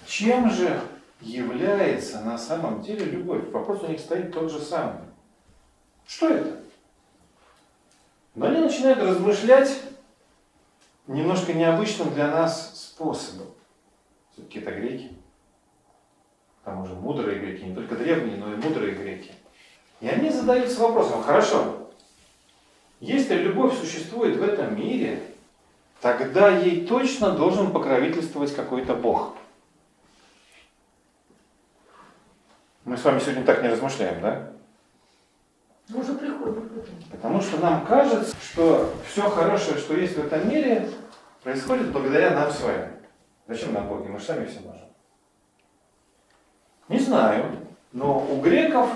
чем же является на самом деле любовь. Вопрос у них стоит тот же самый. Что это? Но они начинают размышлять немножко необычным для нас способом. Все-таки это греки. К тому же мудрые греки, не только древние, но и мудрые греки. И они задаются вопросом, хорошо, если любовь существует в этом мире, тогда ей точно должен покровительствовать какой-то Бог. Мы с вами сегодня так не размышляем, да? Мы уже приходим к этому. Потому что нам кажется, что все хорошее, что есть в этом мире, происходит благодаря нам с вами. Зачем нам боги? Мы же сами все можем. Не знаю, но у греков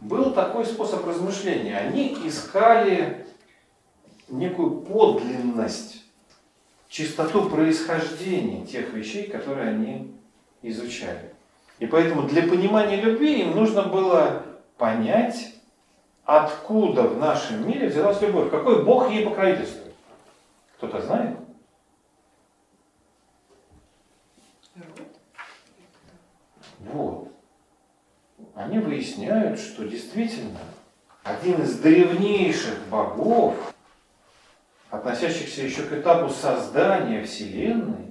был такой способ размышления. Они искали некую подлинность, чистоту происхождения тех вещей, которые они изучали. И поэтому для понимания любви им нужно было понять, откуда в нашем мире взялась любовь. Какой Бог ей покровительствует? Кто-то знает? Вот. Они выясняют, что действительно один из древнейших богов, относящихся еще к этапу создания Вселенной,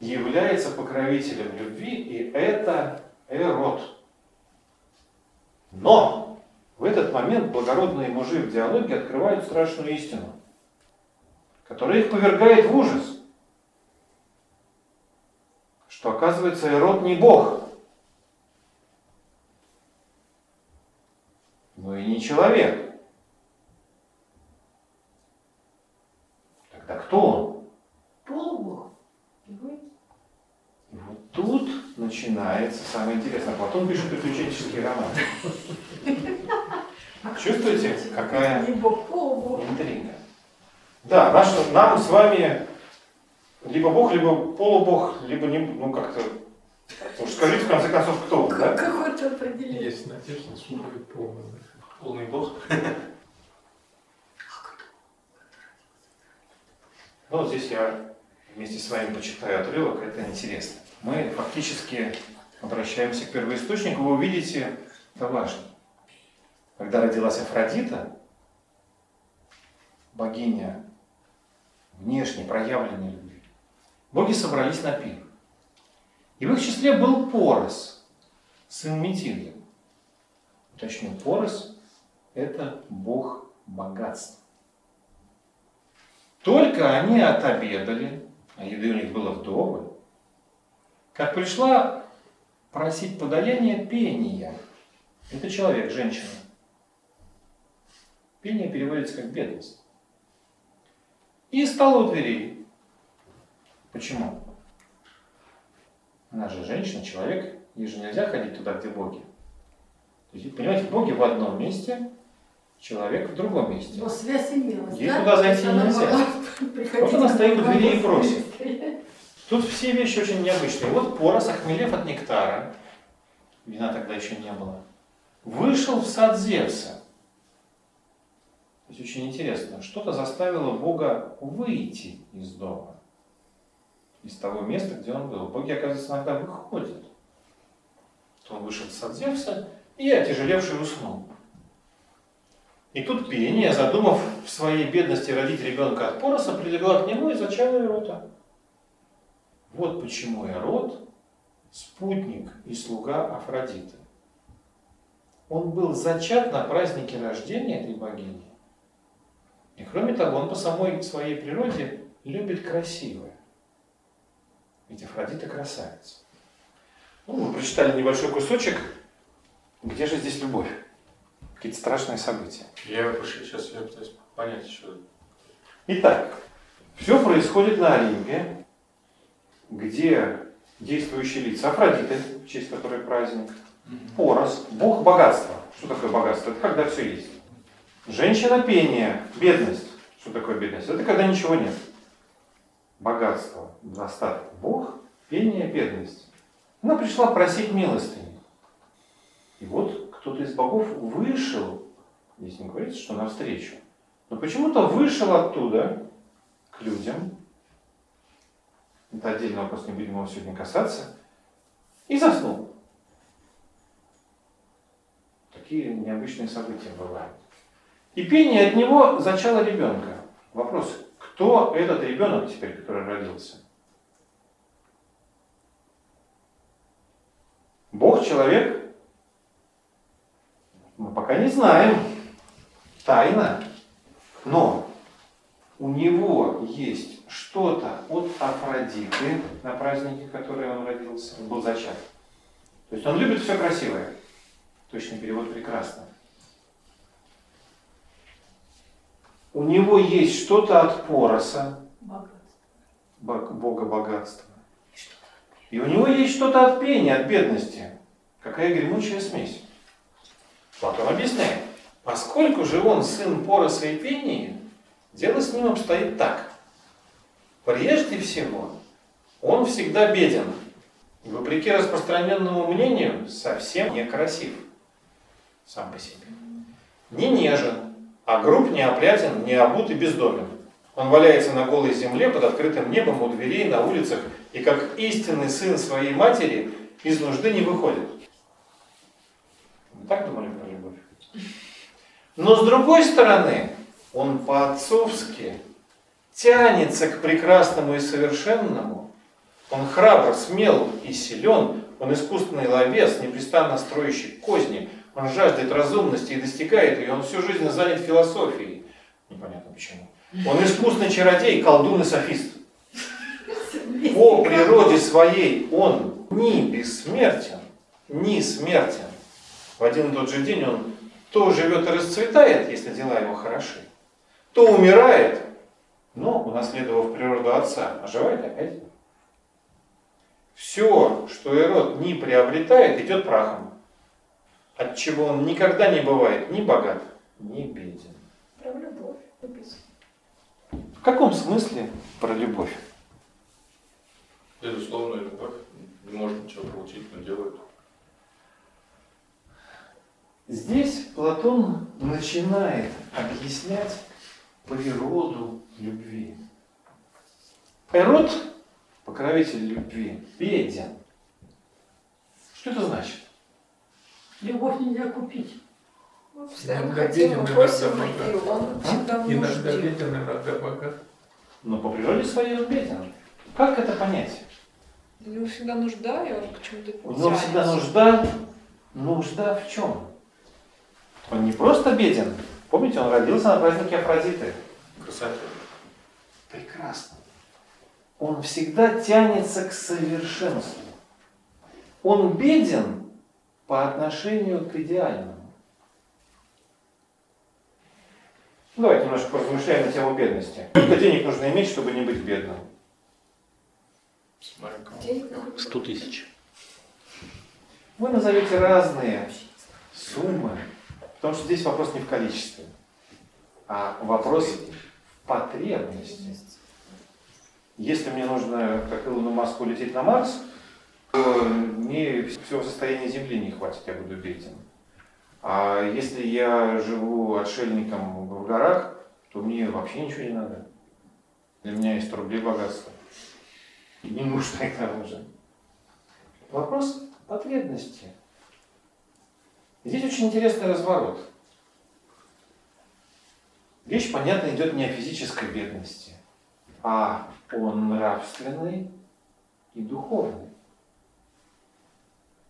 является покровителем любви, и это Эрот. Но в этот момент благородные мужи в диалоге открывают страшную истину, которая их повергает в ужас, что оказывается Эрот не Бог, но и не человек. Тогда кто он? Полубог. И вот тут начинается самое интересное. Платон пишет приключенческий роман. *laughs* Чувствуете, какая интрига? Да, наш, нам с вами либо бог, либо полубог, либо не, ну как-то, уж скажите в конце концов, кто вы, да? Какое-то определение. Есть надежда, что будет полный. Полный бог. *laughs* Ну, вот здесь я вместе с вами почитаю отрывок, это интересно. Мы фактически обращаемся к первоисточнику, вы увидите, это важно. Когда родилась Афродита, богиня внешне проявленной любви, боги собрались на пир. И в их числе был Порос, сын Метилья. Уточню, Порос – это бог богатства. Только они отобедали, а еды у них было вдоволь, как пришла просить подаяния пения. Это человек, женщина. Пение переводится как бедность. И стала у дверей. Почему? Она же женщина, человек, ей же нельзя ходить туда, где боги. То есть, понимаете, боги в одном месте, человек в другом месте. Но связь имелась, Ей да? туда зайти она нельзя. *laughs* Вот она на стоит у дверей и просит. Тут все вещи очень необычные. Вот Порос, охмелев от нектара, вина тогда еще не было, вышел в сад Зевса. То есть очень интересно, что-то заставило Бога выйти из дома, из того места, где он был. Боги, оказывается, иногда выходят. То он вышел в сад Зевса и, отяжелевший, уснул. И тут пение, задумав в своей бедности родить ребенка от Пороса, прилегла к нему и зачала Ирота. Вот почему Ирод – спутник и слуга Афродиты. Он был зачат на празднике рождения этой богини. И кроме того, он по самой своей природе любит красивое. Ведь Афродита красавица. Ну, мы прочитали небольшой кусочек. Где же здесь любовь? Какие-то страшные события. Я сейчас я пытаюсь понять еще. Итак, все происходит на Олимпе, где действующие лица Афродиты, в честь которой праздник, Порос, бог богатства. Что такое богатство? Это когда все есть. Женщина пение, бедность. Что такое бедность? Это когда ничего нет. Богатство, достаток. Бог, пение, бедность. Она пришла просить милостыни. И вот кто-то из богов вышел, здесь не говорится, что навстречу, но почему-то вышел оттуда к людям, это отдельный вопрос, не будем его сегодня касаться, и заснул. Такие необычные события бывают. И пение от него зачало ребенка. Вопрос, кто этот ребенок теперь, который родился? Бог, человек? Мы пока не знаем. Тайна. Но у него есть что-то от Афродиты на празднике, который он родился, он был зачат. То есть он любит все красивое. Точный перевод прекрасно. У него есть что-то от Пороса, Богатство. бог- бога богатства. И у него есть что-то от пения, от бедности. Какая гремучая смесь. Платон объясняет. Поскольку же он сын Пороса и пении, дело с ним обстоит так. Прежде всего, он всегда беден. И вопреки распространенному мнению, совсем некрасив сам по себе. Не нежен, а груб, неопрятен, не обут и бездомен. Он валяется на голой земле под открытым небом у дверей, на улицах, и как истинный сын своей матери из нужды не выходит. Вы так думали про любовь? Но с другой стороны, он по-отцовски тянется к прекрасному и совершенному. Он храбр, смел и силен, он искусственный ловец, непрестанно строящий козни, он жаждет разумности и достигает ее, он всю жизнь занят философией. Непонятно почему. Он искусный чародей, колдун и софист. По природе своей он ни бессмертен, ни смертен. В один и тот же день он то живет и расцветает, если дела его хороши, то умирает, но, унаследовав природу отца, оживает опять. Все, что Ирод не приобретает, идет прахом, от чего он никогда не бывает ни богат, ни беден. Про любовь написано. В каком смысле про любовь? Безусловно, любовь. Не может ничего получить, но делает. Здесь Платон начинает объяснять природу любви. Эрот, покровитель любви, беден. Что это значит? Любовь нельзя купить. Постоянно Иногда беден, просим, иногда и он всегда в Иногда беден, иногда богат. Но по природе своей он беден. Как это понять? У него всегда нужда, и он почему-то У него всегда нужда. Нужда в чем? Он не просто беден. Помните, он родился на празднике Афродиты. Красота. Прекрасно. Он всегда тянется к совершенству. Он беден по отношению к идеальному. Ну, Давайте немножко поразмышляем на тему бедности. Сколько денег нужно иметь, чтобы не быть бедным? Смотри, кого. Денег надо. 100 тысяч. Вы назовете разные суммы, потому что здесь вопрос не в количестве, а вопрос в потребности. Если мне нужно, как Илону Маску, лететь на Марс, то мне всего состояния Земли не хватит, я буду беден. А если я живу отшельником в горах, то мне вообще ничего не надо. Для меня есть 100 рублей богатства. И не нужно тому же. Вопрос потребности. Здесь очень интересный разворот. Речь, понятно, идет не о физической бедности, а о нравственной и духовной.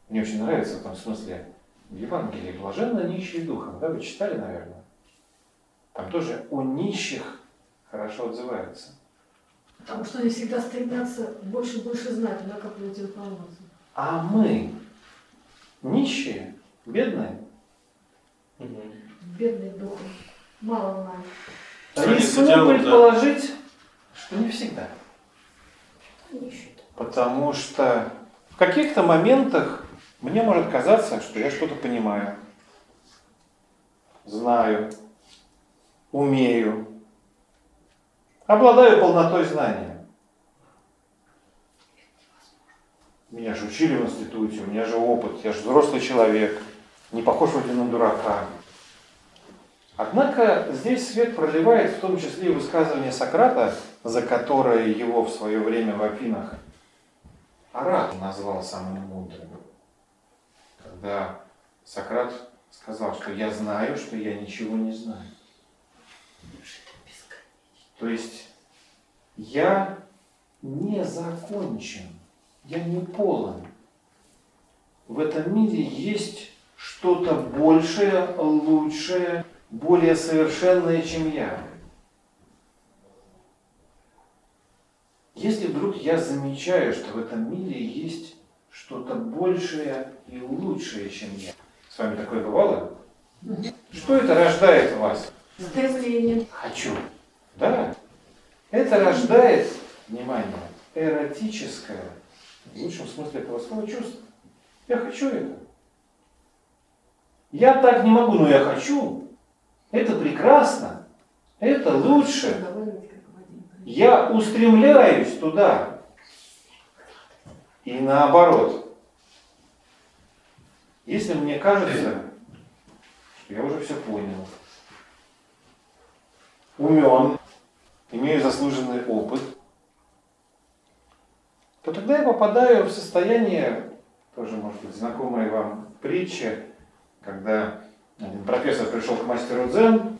Мне очень нравится в том смысле в Евангелии блаженно нищие духом. Да, вы читали, наверное? Там тоже о нищих хорошо отзывается. Потому что они всегда стремятся больше и больше знать, накапливать информацию. А мы нищие, бедные, Бедный духом. Мало. Творится Рискну предположить, что не всегда. Потому что в каких-то моментах мне может казаться, что я что-то понимаю, знаю, умею, обладаю полнотой знания. Меня же учили в институте, у меня же опыт, я же взрослый человек, не похож вроде на дурака. Однако здесь свет проливает в том числе и высказывание Сократа, за которое его в свое время в Афинах Арат назвал самым мудрым. Когда Сократ сказал, что я знаю, что я ничего не знаю. То есть я не закончен, я не полон. В этом мире есть что-то большее, лучшее, более совершенное, чем я. Если вдруг я замечаю, что в этом мире есть что-то большее и лучшее, чем я. С вами такое бывало? Что это рождает в вас? Стремление. Хочу. Да. Это рождает, внимание, эротическое, в лучшем смысле этого слова, чувство. Я хочу это. Я так не могу, но я хочу. Это прекрасно. Это лучше. Я устремляюсь туда. И наоборот. Если мне кажется, что я уже все понял, умен, имею заслуженный опыт, то тогда я попадаю в состояние, тоже может быть знакомая вам притча, когда один профессор пришел к мастеру дзен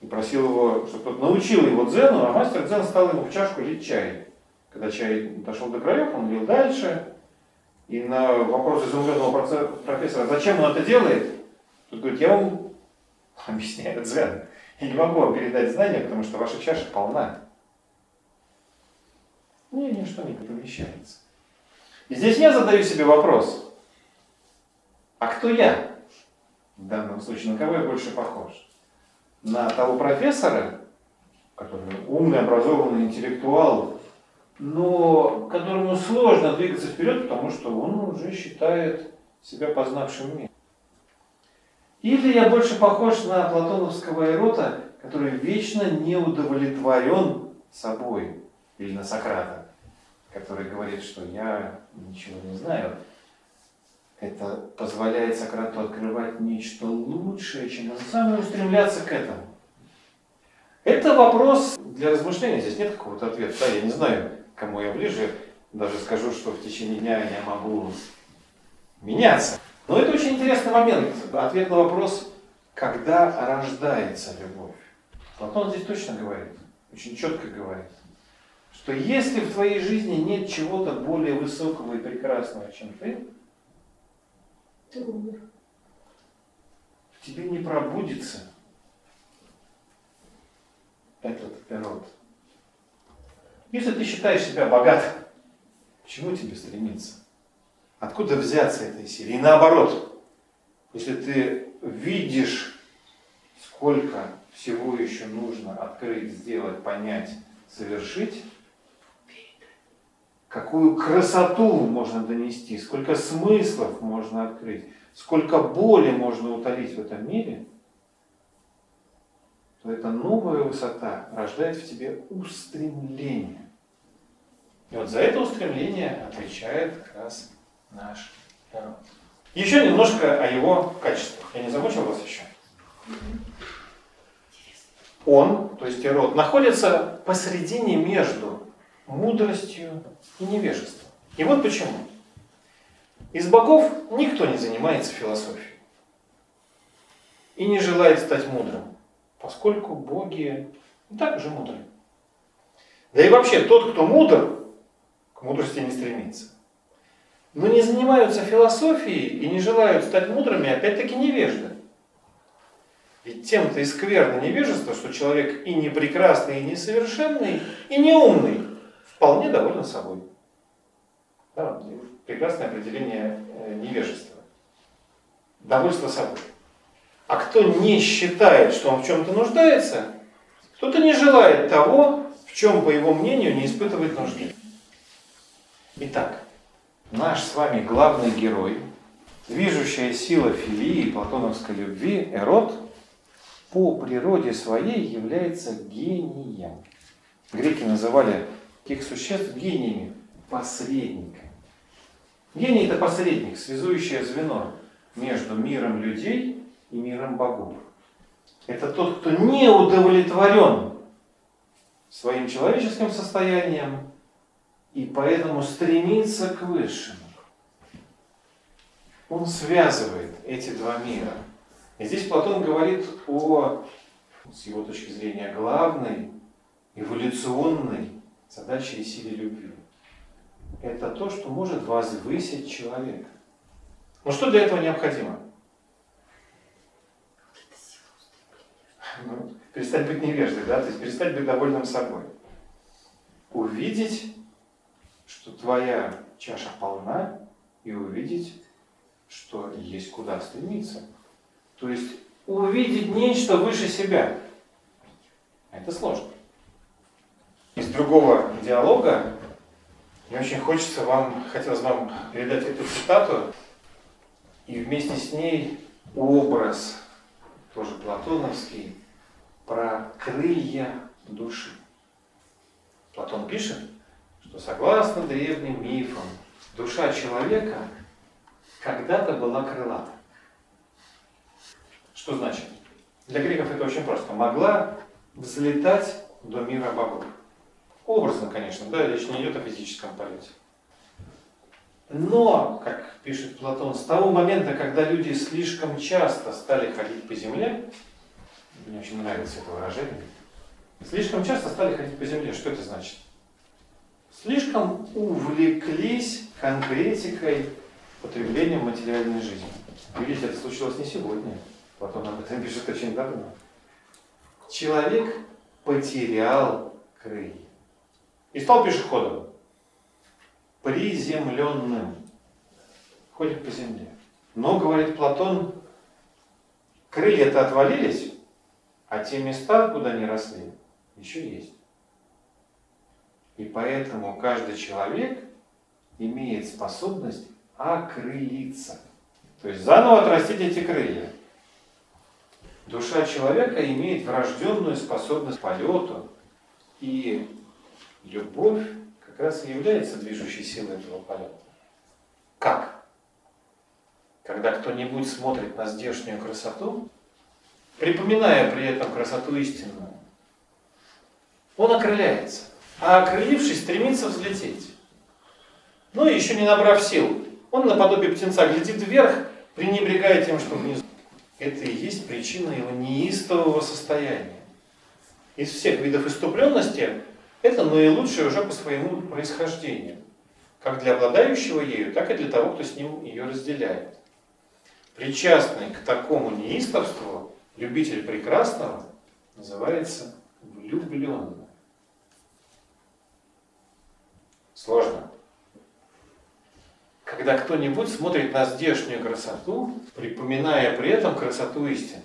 и просил его, чтобы тот научил его дзену, а мастер дзен стал ему в чашку лить чай. Когда чай дошел до краев, он лил дальше, и на вопрос изумленного профессора, зачем он это делает, тот говорит, я вам *laughs* объясняю дзен. Я не могу вам передать знания, потому что ваша чаша полна. Мне ничто не помещается. И здесь я задаю себе вопрос. А кто я? В данном случае, на кого я больше похож? На того профессора, который умный, образованный, интеллектуал, но которому сложно двигаться вперед, потому что он уже считает себя познавшим мир. Или я больше похож на платоновского эрота, который вечно не удовлетворен собой, или на Сократа, который говорит, что я ничего не знаю. Это позволяет Сократу открывать нечто лучшее, чем он сам, и устремляться к этому. Это вопрос для размышления, здесь нет какого-то ответа. Да, я не знаю, кому я ближе, даже скажу, что в течение дня я могу меняться. Но это очень интересный момент. Ответ на вопрос, когда рождается любовь. Платон здесь точно говорит, очень четко говорит, что если в твоей жизни нет чего-то более высокого и прекрасного, чем ты, Ты умер. в тебе не пробудится этот эрот. Если ты считаешь себя богатым, к чему тебе стремиться? Откуда взяться этой силе? И наоборот, если ты видишь, сколько всего еще нужно открыть, сделать, понять, совершить, какую красоту можно донести, сколько смыслов можно открыть, сколько боли можно утолить в этом мире, то эта новая высота рождает в тебе устремление. И вот за это устремление отвечает как раз наш народ. Еще немножко о его качествах. Я не замучил вас еще? Он, то есть Ирод, находится посредине между мудростью и невежеством. И вот почему. Из богов никто не занимается философией и не желает стать мудрым, поскольку боги и так уже мудры. Да и вообще тот, кто мудр, к мудрости не стремится. Но не занимаются философией и не желают стать мудрыми, опять-таки невежды. Ведь тем-то и скверно невежество, что человек и не прекрасный, и не совершенный, и не умный, вполне доволен собой. Да, прекрасное определение э, невежества. Довольство собой. А кто не считает, что он в чем-то нуждается, кто-то не желает того, в чем, по его мнению, не испытывает нужды. Итак, наш с вами главный герой, движущая сила филии и платоновской любви, Эрот, по природе своей является гением. Греки называли таких существ гениями, посредниками. Гений – это посредник, связующее звено между миром людей и миром богов. Это тот, кто не удовлетворен своим человеческим состоянием и поэтому стремится к высшему. Он связывает эти два мира. И здесь Платон говорит о, с его точки зрения, главной эволюционной задаче и силе любви. Это то, что может возвысить человека. Но что для этого необходимо? Ну, перестать быть невеждой, да? То есть перестать быть довольным собой. Увидеть, что твоя чаша полна, и увидеть, что есть куда стремиться. То есть увидеть нечто выше себя. Это сложно. Из другого диалога мне очень хочется вам, хотелось вам передать эту цитату, и вместе с ней образ, тоже платоновский, про крылья души. Платон пишет, что согласно древним мифам, душа человека когда-то была крылата. Что значит? Для греков это очень просто. Могла взлетать до мира богов. Образно, конечно, да, речь не идет о физическом полете. Но, как пишет Платон, с того момента, когда люди слишком часто стали ходить по земле, мне очень нравится это выражение, слишком часто стали ходить по земле, что это значит? Слишком увлеклись конкретикой, потреблением материальной жизни. Видите, это случилось не сегодня. Платон об этом *laughs* пишет очень давно. Человек потерял крылья и стал пешеходом, приземленным, ходит по земле. Но, говорит Платон, крылья-то отвалились, а те места, куда они росли, еще есть. И поэтому каждый человек имеет способность окрылиться. То есть заново отрастить эти крылья. Душа человека имеет врожденную способность к полету, и любовь как раз и является движущей силой этого полета. Как? Когда кто-нибудь смотрит на здешнюю красоту, припоминая при этом красоту истинную, он окрыляется. а окрылившись, стремится взлететь. Но еще не набрав сил, он наподобие птенца глядит вверх, пренебрегая тем, что внизу. Это и есть причина его неистового состояния. Из всех видов иступленности это наилучшее уже по своему происхождению, как для обладающего ею, так и для того, кто с ним ее разделяет. Причастный к такому неистовству любитель прекрасного называется влюбленным. Сложно. Когда кто-нибудь смотрит на здешнюю красоту, припоминая при этом красоту истины.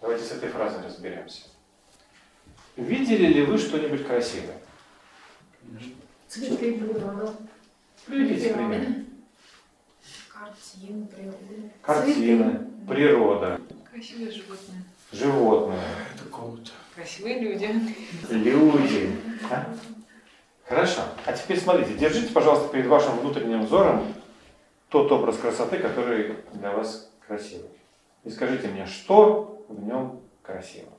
Давайте с этой фразой разберемся. Видели ли вы что-нибудь красивое? Цветы, природа. Приведите пример. Картины, природа. Картины, природа, Красивые животные. животные, Это круто. Красивые люди. люди. А? Хорошо. А теперь смотрите, держите, пожалуйста, перед вашим внутренним взором тот образ красоты, который для вас красивый. И скажите мне, что в нем красиво?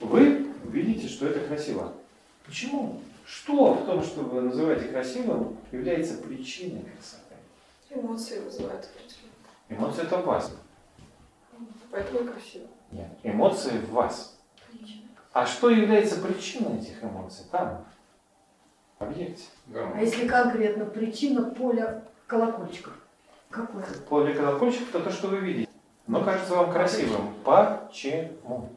Вы видите, что это красиво. Почему? Что в том, что вы называете красивым, является причиной красоты? Эмоции вызывают определенные. Эмоции это вас. Поэтому и красиво. Нет, эмоции в вас. А что является причиной этих эмоций там, в объекте? А если конкретно причина поля колокольчиков? Какое? Поле колокольчиков – это то, что вы видите. Но кажется вам красивым. Почему?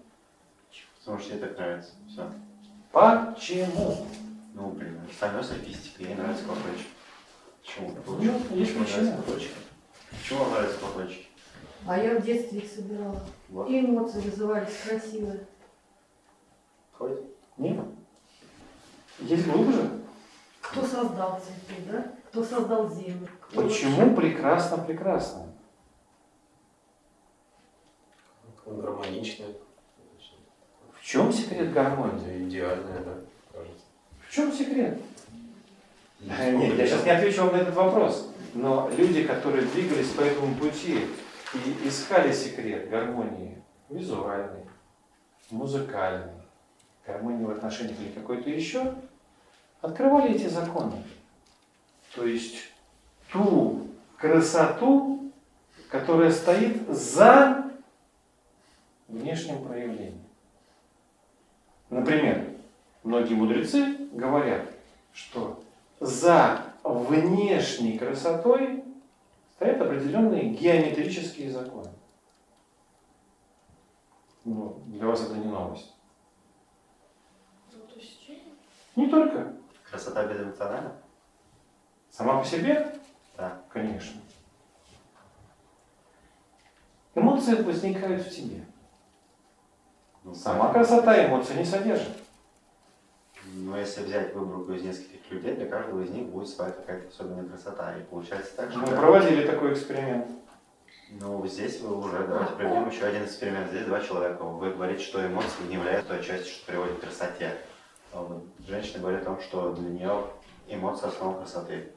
Потому что мне так нравится. Все. Почему? Ну, блин, остальное софистика, ей нравится колокольчик. Почему? Ну, есть Почему причина. нравится колокольчик? Почему вам нравятся колокольчики? А я в детстве их собирала. Вот. И эмоции вызывались красивые. Ходит? Нет. Есть глубже. Кто создал цветы, да? Кто создал землю? Кто Почему прекрасно прекрасно? Гармоничное. В чем секрет гармонии? Это идеальное, да, кажется. В чем секрет? Да, Нет, я сейчас не отвечу вам на этот вопрос. Но люди, которые двигались по этому пути и искали секрет гармонии визуальной, музыкальной, гармонии в отношениях или какой-то еще, открывали эти законы. То есть ту красоту, которая стоит за внешним проявлением. Например, многие мудрецы говорят, что за внешней красотой стоят определенные геометрические законы. Ну, для вас это не новость. Не только. Красота безэмоциональна? Сама по себе? Да. Конечно. Эмоции возникают в тебе. Ну, Сама красота эмоций не содержит. Но если взять выборку из нескольких людей, для каждого из них будет своя какая-то особенная красота. И получается так, что... Мы проводили такой эксперимент. Ну, здесь вы уже, давайте проведем еще один эксперимент. Здесь два человека. Вы говорите, что эмоции не являются той частью, что приводит к красоте. А Женщина говорит о том, что для нее эмоции основа красоты.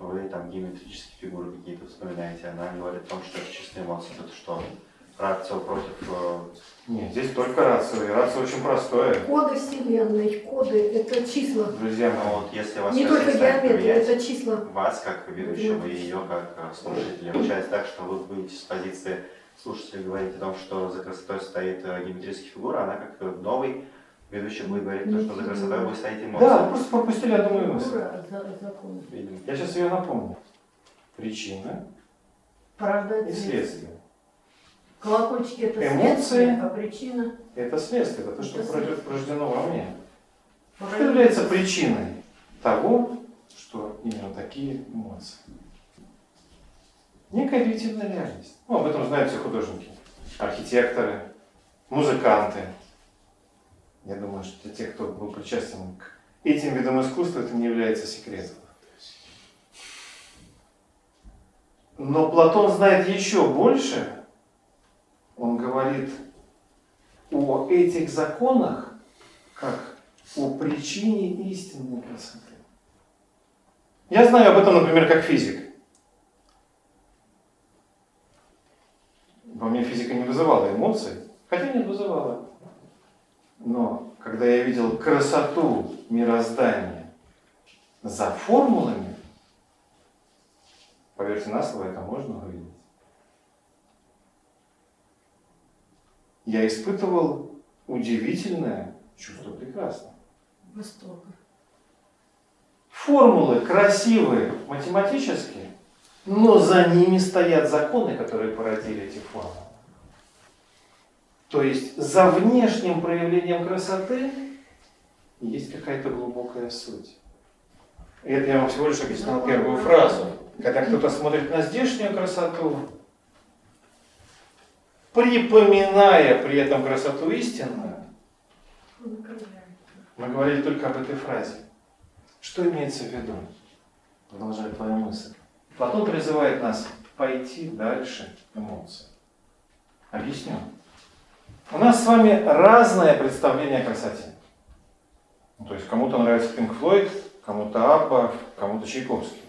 Вы там геометрические фигуры какие-то вспоминаете. Она говорит о том, что это чисто эмоции. Это что? Рацио против... э, Нет, здесь только рацио. И рацио очень простое. Коды Вселенной, коды – это числа. Друзья Ну вот если вас Не только геометрия, это числа. вас как ведущего и ее как э, слушателя. Получается так, что вы будете с позиции слушателя говорить о том, что за красотой стоит э, геометрическая фигура, она как новый ведущий будет говорить, то, что за красотой будет стоять эмоция. да, вы просто пропустили одну мою мысль. Фигура за- закон. Я сейчас ее напомню. Причина Порождает и следствие. Колокольчики – это Эмоции. следствие, а причина Это следствие, это то, что Это пройдет- порождено во мне. Что является причиной того, что именно такие эмоции? Некая объективная реальность. Ну, об этом знают все художники, архитекторы, музыканты. Я думаю, что для тех, кто был причастен к этим видам искусства, это не является секретом. Но Платон знает еще больше. Он говорит о этих законах как о причине истинной красоты. Я знаю об этом, например, как физик. Во мне физика не вызывала эмоций, хотя не вызывала. Но когда я видел красоту мироздания за формулами, поверьте на слово, это можно увидеть. Я испытывал удивительное чувство прекрасного. Восторга. Формулы красивые, математические, но за ними стоят законы, которые породили эти формулы. То есть за внешним проявлением красоты есть какая-то глубокая суть. И это я вам всего лишь объяснил первую фразу. Когда кто-то смотрит на здешнюю красоту, припоминая при этом красоту истинную, мы говорили только об этой фразе. Что имеется в виду? Продолжая твою мысль. Платон призывает нас пойти дальше эмоций. Объясню. У нас с вами разное представление о красоте. Ну, то есть кому-то нравится Пинк Флойд, кому-то Абба, кому-то Чайковский.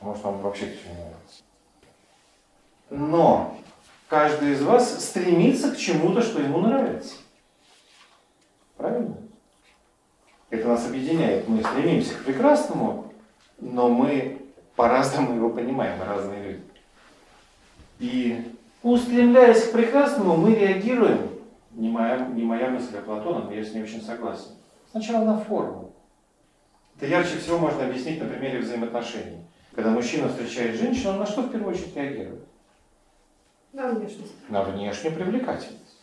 Может, вам вообще все не нравится. Но каждый из вас стремится к чему-то, что ему нравится. Правильно? Это нас объединяет. Мы стремимся к прекрасному, но мы по-разному его понимаем, разные люди. И устремляясь к прекрасному, мы реагируем, не моя, не моя мысль, а Платона, но я с ней очень согласен. Сначала на форму. Это ярче всего можно объяснить на примере взаимоотношений. Когда мужчина встречает женщину, он на что в первую очередь реагирует? На внешность. На внешнюю привлекательность.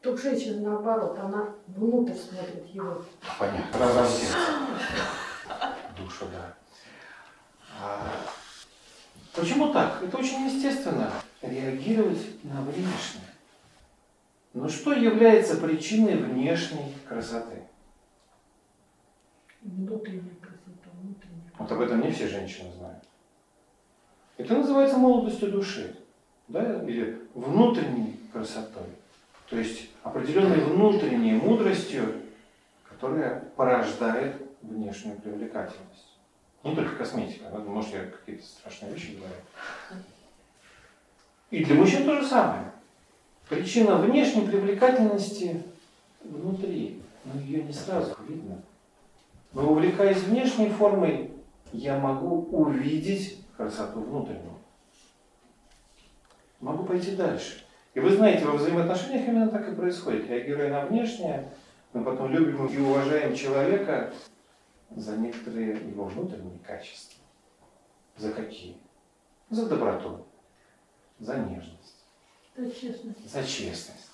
Только женщина наоборот, она внутрь смотрит его. Понятно. Сердце. Душу, да. А, почему так? Это очень естественно. Реагировать на внешнее. Но что является причиной внешней красоты? Внутренняя красота, внутренняя. Вот об этом не все женщины знают. Это называется молодостью души. Да? Или внутренней красотой. То есть определенной внутренней мудростью, которая порождает внешнюю привлекательность. Не только косметика, да? может я какие-то страшные вещи говорю. И для мужчин то же самое. Причина внешней привлекательности внутри, но ее не сразу видно. Но увлекаясь внешней формой, я могу увидеть красоту внутреннюю. Могу пойти дальше. И вы знаете, во взаимоотношениях именно так и происходит. Реагируя на внешнее, мы потом любим и уважаем человека за некоторые его внутренние качества. За какие? За доброту, за нежность, Это честность. за честность.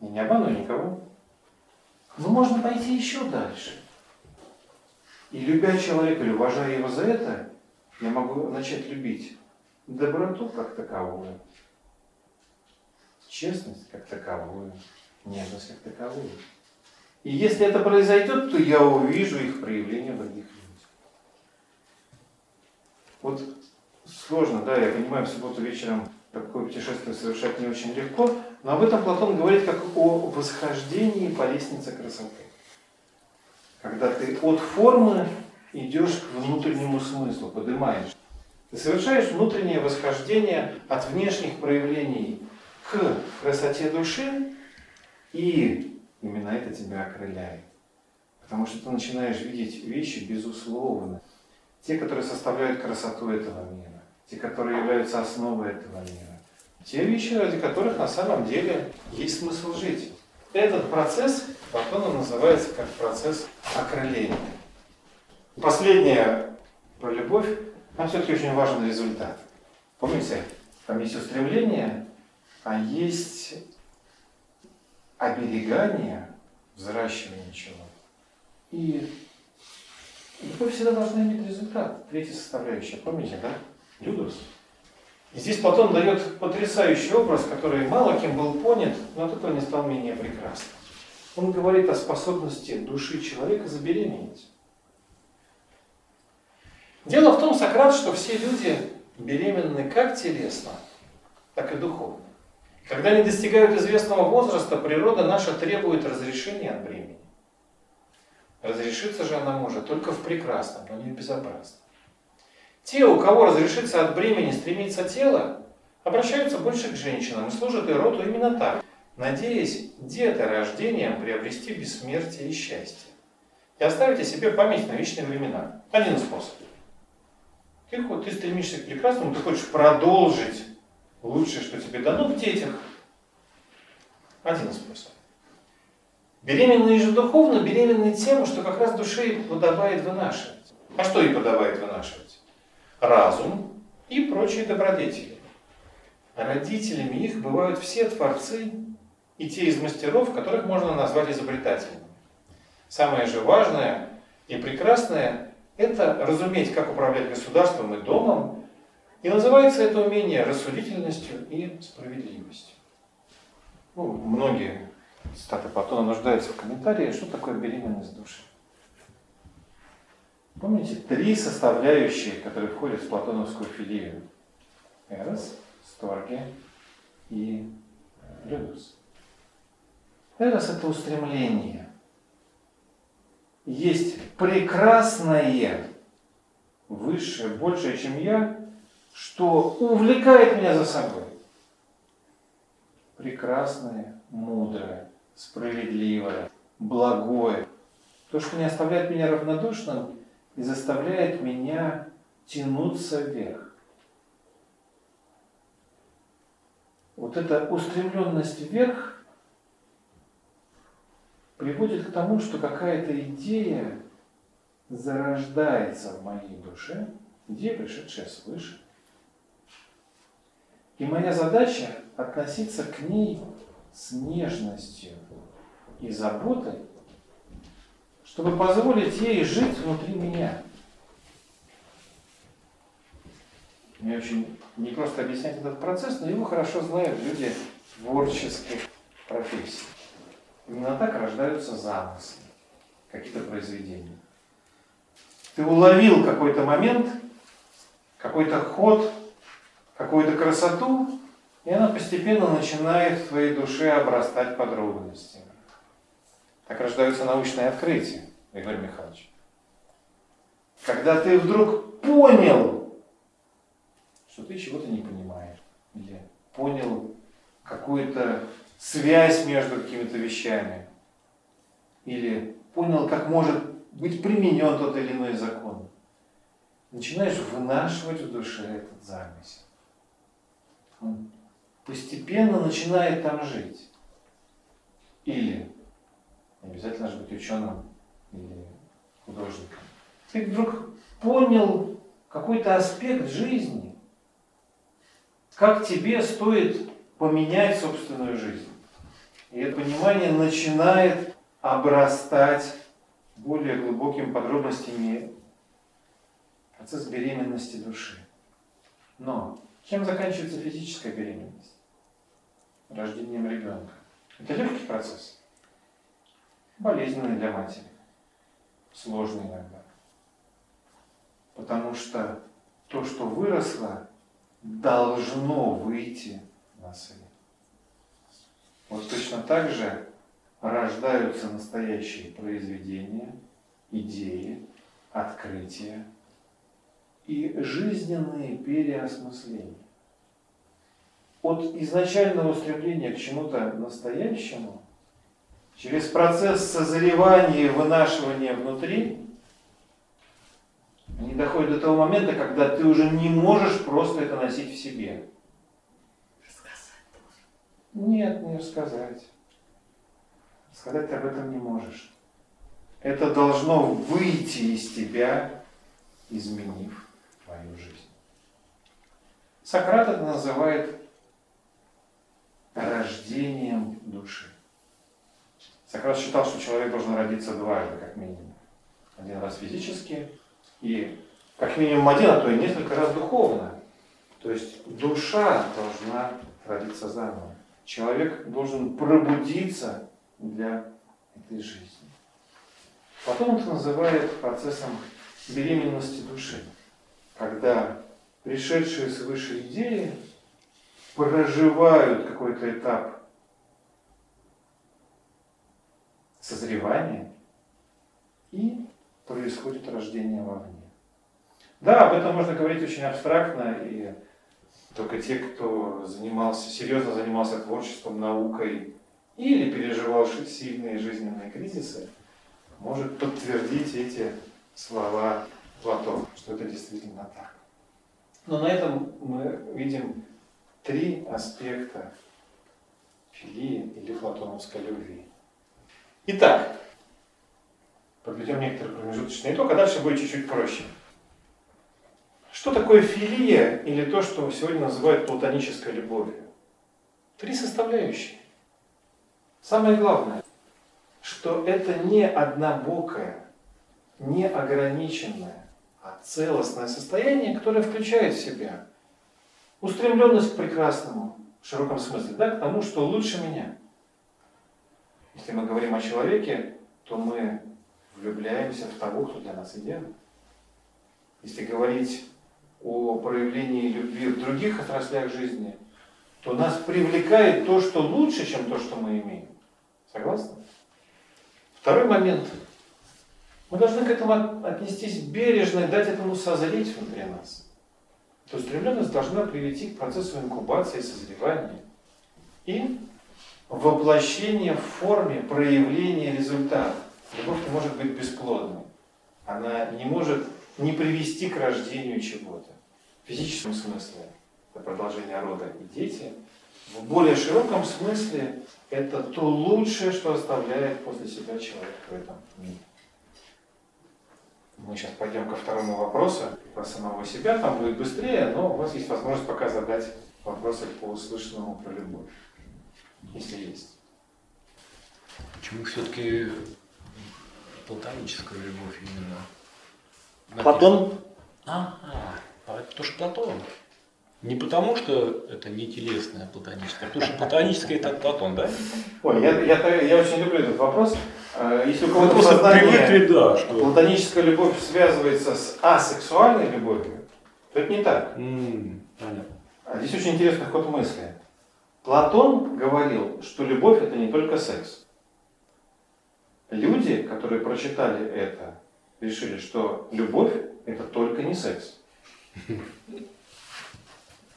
Я не обману никого. Но можно пойти еще дальше. И любя человека или уважая его за это, я могу начать любить доброту как таковую, честность как таковую, нежность как таковую. И если это произойдет, то я увижу их проявление в других людях. Вот сложно, да, я понимаю, в субботу вечером такое путешествие совершать не очень легко, но об этом Платон говорит как о восхождении по лестнице красоты. Когда ты от формы идешь к внутреннему смыслу, поднимаешь. Ты совершаешь внутреннее восхождение от внешних проявлений к красоте души, и именно это тебя окрыляет. Потому что ты начинаешь видеть вещи безусловно. Те, которые составляют красоту этого мира, те, которые являются основой этого мира, те вещи, ради которых на самом деле есть смысл жить. Этот процесс Платоном называется как процесс окрыления. Последнее про любовь, там все-таки очень важен результат. Помните, там есть устремление, а есть оберегание, взращивание чего-то. И любовь всегда должна иметь результат. Третья составляющая, помните, да? Людус. И здесь Платон дает потрясающий образ, который мало кем был понят, но от этого не стал менее прекрасным. Он говорит о способности души человека забеременеть. Дело в том, Сократ, что все люди беременны как телесно, так и духовно. Когда они достигают известного возраста, природа наша требует разрешения от бремени. Разрешиться же она может только в прекрасном, но не в безопасном. Те, у кого разрешиться от бремени стремится тело, обращаются больше к женщинам и служат и роду именно так. надеясь деторождением приобрести бессмертие и счастье. И оставить себе память на вечные времена. Один способ. Ты, ты стремишься к прекрасному, ты хочешь продолжить лучшее, что тебе дано в детях. Один способ. Беременные же духовно беременны тем, что как раз душе подобает вынашивать. А что ей подобает вынашивать? Разум и прочие добродетели. Родителями их бывают все творцы и те из мастеров, которых можно назвать изобретателями. Самое же важное и прекрасное – это разуметь, как управлять государством и домом, и называется это умение рассудительностью и справедливостью. Ну, многие цитаты Платона нуждаются в комментарии, что такое беременность души. Помните, три составляющие, которые входят в платоновскую филию. Эрос, Сторге и Людус. Эрос – это устремление. Есть прекрасное, высшее, большее, чем я, что увлекает меня за собой. Прекрасное, мудрое, справедливое, благое. То, что не оставляет меня равнодушным и заставляет меня тянуться вверх. Вот эта устремленность вверх приводит к тому, что какая-то идея зарождается в моей душе, идея, пришедшая свыше. И моя задача относиться к ней с нежностью и заботой, чтобы позволить ей жить внутри меня. Мне очень не просто объяснять этот процесс, но его хорошо знают люди творческих профессий. Именно так рождаются замыслы, какие-то произведения. Ты уловил какой-то момент, какой-то ход, какую-то красоту, и она постепенно начинает в твоей душе обрастать подробностями. Так рождаются научные открытия, Игорь Михайлович. Когда ты вдруг понял, что ты чего-то не понимаешь, или понял какую-то связь между какими-то вещами, или понял, как может быть применен тот или иной закон, начинаешь вынашивать в душе этот замысел. Он постепенно начинает там жить. Или, не обязательно же быть ученым или художником, ты вдруг понял какой-то аспект жизни, как тебе стоит поменять собственную жизнь. И это понимание начинает обрастать более глубокими подробностями процесс беременности души. Но чем заканчивается физическая беременность? Рождением ребенка. Это легкий процесс. Болезненный для матери. Сложный иногда. Потому что то, что выросло, должно выйти на свет. Вот точно так же рождаются настоящие произведения, идеи, открытия, и жизненные переосмысления. От изначального стремления к чему-то настоящему, через процесс созревания и вынашивания внутри, они доходят до того момента, когда ты уже не можешь просто это носить в себе. Нет, не рассказать. Сказать ты об этом не можешь. Это должно выйти из тебя, изменив твою жизнь. Сократ это называет рождением души. Сократ считал, что человек должен родиться дважды, как минимум. Один раз физически и как минимум один, а то и несколько раз духовно. То есть душа должна родиться заново. Человек должен пробудиться для этой жизни. Потом это называет процессом беременности души когда пришедшие свыше идеи проживают какой-то этап созревания и происходит рождение вовне. Да, об этом можно говорить очень абстрактно, и только те, кто занимался, серьезно занимался творчеством, наукой или переживал сильные жизненные кризисы, может подтвердить эти слова Платона, что это действительно так. Но на этом мы видим три аспекта филии или платоновской любви. Итак, подведем некоторый промежуточный итог, а дальше будет чуть-чуть проще. Что такое филия или то, что сегодня называют платонической любовью? Три составляющие. Самое главное, что это не однобокое, не ограниченное, а целостное состояние, которое включает в себя устремленность к прекрасному, в широком смысле, да, к тому, что лучше меня. Если мы говорим о человеке, то мы влюбляемся в того, кто для нас идеален. Если говорить о проявлении любви в других отраслях жизни, то нас привлекает то, что лучше, чем то, что мы имеем. Согласны? Второй момент. Мы должны к этому от- отнестись бережно и дать этому созреть внутри нас. То есть стремленность должна привести к процессу инкубации, созревания и воплощения в форме проявления результата. Любовь не может быть бесплодной. Она не может не привести к рождению чего-то. В физическом смысле это продолжение рода и дети. В более широком смысле это то лучшее, что оставляет после себя человек в этом мире. Мы сейчас пойдем ко второму вопросу про самого себя, там будет быстрее, но у вас есть возможность пока задать вопросы по услышанному про любовь, если есть. Почему все-таки платоническая любовь именно? Платон? Ага, а это тоже Платон. Не потому, что это не телесная платоническая, а потому что платоническая это Платон, да? Ой, я, я, я очень люблю этот вопрос. Э, Если у кого-то привыкли, сознании да, что... платоническая любовь связывается с асексуальной любовью, то это не так. Понятно. А Здесь очень интересный ход мысли. Платон говорил, что любовь это не только секс. Люди, которые прочитали это, решили, что любовь это только не секс.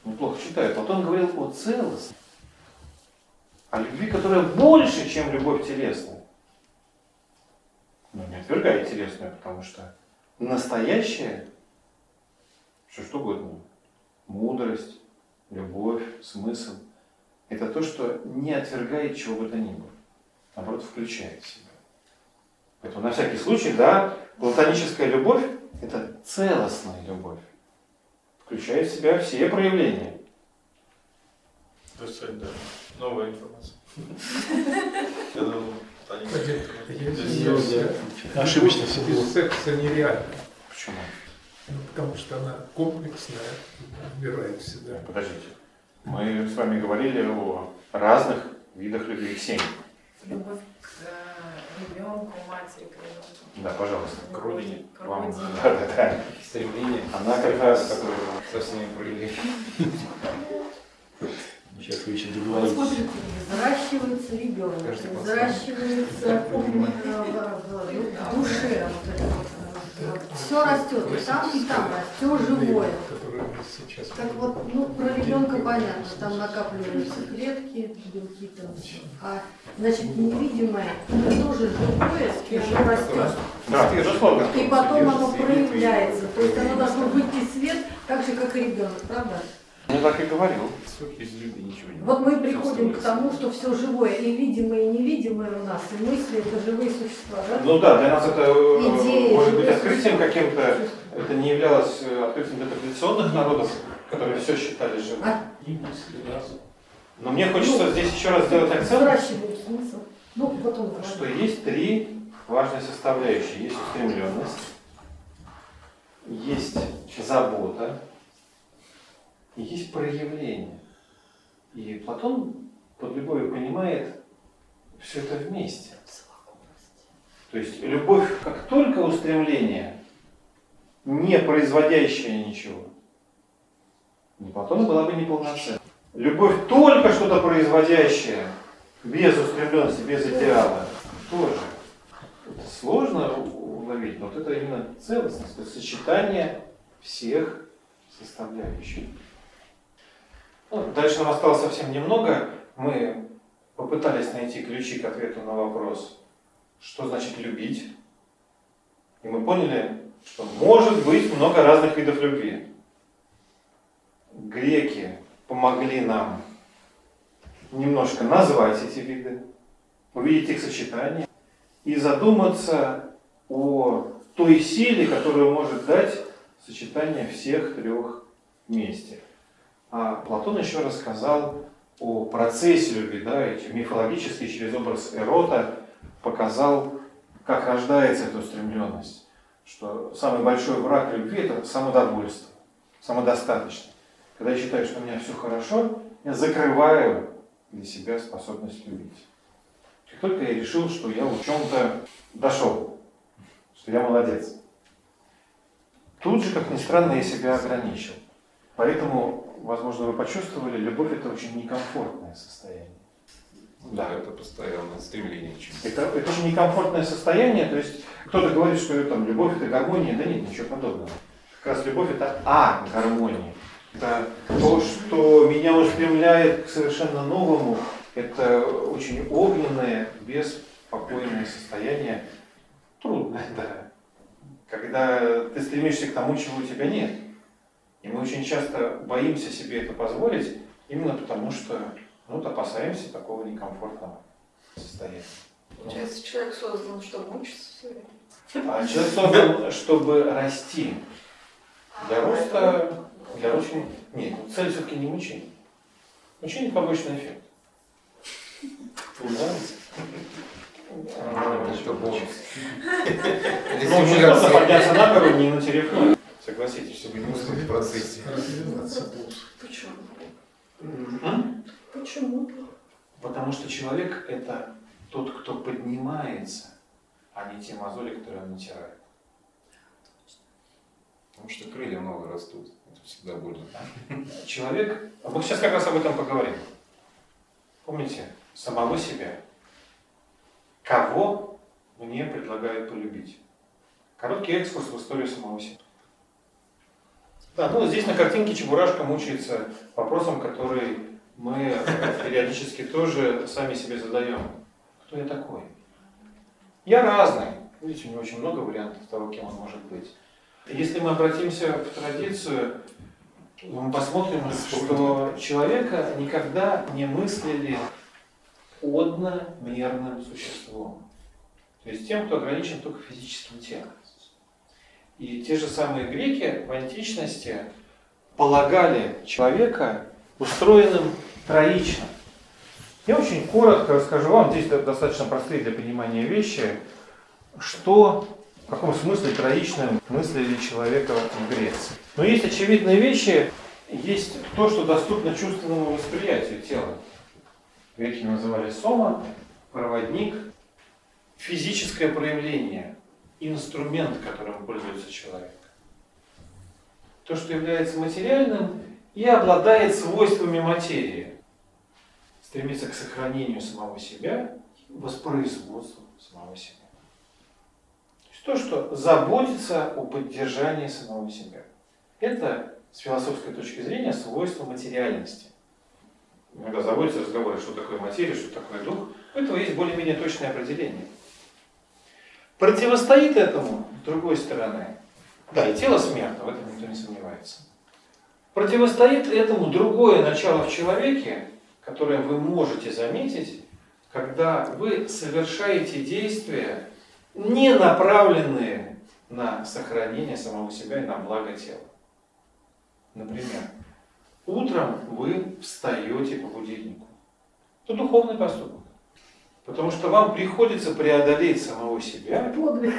Неплохо читают. Платон говорил о целостности, о любви, которая больше, чем любовь телесная. Но не отвергая телесную, потому что настоящее, все что угодно, мудрость, любовь, смысл, это то, что не отвергает чего бы то ни было, наоборот, включает в себя. Поэтому на всякий случай, да, платоническая любовь – это целостная любовь, включает в себя все проявления. То есть, да, новая информация. *laughs* Я думал. Ошибочно всё без было. секса нереально. Почему? Ну, потому что она комплексная, вбирает в себя. Подождите. Мы с вами говорили о разных видах любви к семье. Любовь к э, ребенку, матери к ребенку. Да, пожалуйста. К родине, К Вам. Да, *laughs* да, да. Стремление, Она как раз- которое со всеми проявлением. *laughs* Сейчас вы еще Вот договоритесь. смотрите, взращивается ребенок, Каждый по-своему. взращивается э, в, в душе, все растет, и там, и там растет живое. Сейчас Как вот, ну, про ребенка понятно, там накапливаются клетки, белки там. А, значит, невидимое, это тоже живое, уже растет. Да, безусловно. И потом оно проявляется. То есть оно должно выйти в свет, так же, как и ребенок, правда? Я так и говорил. Без любви ничего не Вот мы приходим к тому, что все живое, и видимое, и невидимое у нас, и мысли это живые существа, да? Ну да, для нас это э, Идеи, может быть открытием каким-то. Это не являлось э, открытием для традиционных народов, которые все считали живым. А Но мне хочется Ну, здесь еще раз сделать акцент. Ну, говорит. что есть три важные составляющие. Есть устремленность, есть забота есть проявление. И Платон под любовью понимает все это вместе. То есть любовь как только устремление, не производящее ничего, для Платона была бы неполноценна. Любовь только что-то производящее, без устремленности, без идеала, тоже. Это сложно уловить, но вот это именно целостность, то сочетание всех составляющих. Ну, дальше нам осталось совсем немного. Мы попытались найти ключи к ответу на вопрос, что значит любить. И мы поняли, что может быть много разных видов любви. Греки помогли нам немножко назвать эти виды, увидеть их сочетание и задуматься о той силе, которую может дать сочетание всех трех вместе. А Платон еще рассказал о процессе любви, да, мифологически через образ Эрота показал, как рождается эта устремленность, что самый большой враг любви – это самодовольство, самодостаточность. Когда я считаю, что у меня все хорошо, я закрываю для себя способность любить. Как только я решил, что я в чем-то дошел, что я молодец, тут же, как ни странно, я себя ограничил. Поэтому, возможно, вы почувствовали, любовь это очень некомфортное состояние. Да, это постоянное стремление к чему-то. Это, это очень некомфортное состояние, то есть кто-то говорит, что там, любовь это гармония, да нет, ничего подобного. Как раз любовь это а гармония. Это то, что меня устремляет к совершенно новому, это очень огненное, беспокойное состояние. Трудное, да. Когда ты стремишься к тому, чего у тебя нет. И мы очень часто боимся себе это позволить, именно потому что ну, вот опасаемся такого некомфортного состояния. Получается, человек создан, чтобы мучиться все время. А человек создан, чтобы расти. Для роста, для очень... Нет, ну, цель все-таки не мучение. Мучение – побочный эффект. Нравится? Это бонус. Ну, подняться на гору, не натерев. Согласитесь. Чтобы не уснуть в процессе. Почему? М? Почему? Потому что человек – это тот, кто поднимается, а не те мозоли, которые он натирает. Потому что крылья много растут. Это всегда больно. Человек, а мы сейчас как раз об этом поговорим. Помните, самого себя. Кого мне предлагают полюбить? Короткий экскурс в историю самого себя. Да, ну здесь на картинке Чебурашка мучается вопросом, который мы э, периодически тоже сами себе задаем. Кто я такой? Я разный. Видите, у него очень много вариантов того, кем он может быть. Если мы обратимся в традицию, мы посмотрим, что человека никогда не мыслили одномерным существом. То есть тем, кто ограничен только физическим телом. И те же самые греки в античности полагали человека устроенным троично. Я очень коротко расскажу вам, здесь достаточно простые для понимания вещи, что, в каком смысле троичным мыслили человека в Греции. Но есть очевидные вещи, есть то, что доступно чувственному восприятию тела. Греки называли сома, проводник, физическое проявление, инструмент, которым пользуется человек. То, что является материальным и обладает свойствами материи. Стремится к сохранению самого себя воспроизводству самого себя. То есть то, что заботится о поддержании самого себя. Это с философской точки зрения свойство материальности. Иногда заводятся разговоры, что такое материя, что такое дух. У этого есть более-менее точное определение. Противостоит этому, с другой стороны, да, и тело смертно, в этом никто не сомневается. Противостоит этому другое начало в человеке, которое вы можете заметить, когда вы совершаете действия, не направленные на сохранение самого себя и на благо тела. Например, утром вы встаете по будильнику. Это духовный поступок. Потому что вам приходится преодолеть самого себя. Подвиг.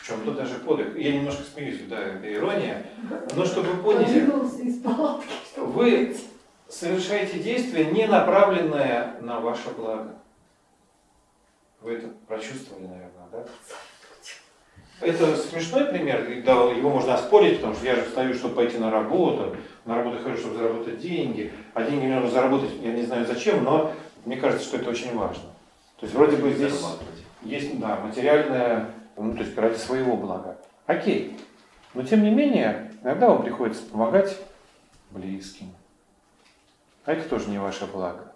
В чем-то даже подвиг. Я немножко смеюсь, да, это ирония. Но чтобы вы поняли, вы совершаете действие, не направленное на ваше благо. Вы это прочувствовали, наверное, да? Это смешной пример, да, его можно оспорить, потому что я же встаю, чтобы пойти на работу, на работу хожу, чтобы заработать деньги, а деньги мне нужно заработать, я не знаю зачем, но мне кажется, что это очень важно. То есть вроде бы здесь есть да, материальное, ну, то есть ради своего блага. Окей. Но тем не менее, иногда вам приходится помогать близким. А это тоже не ваше благо.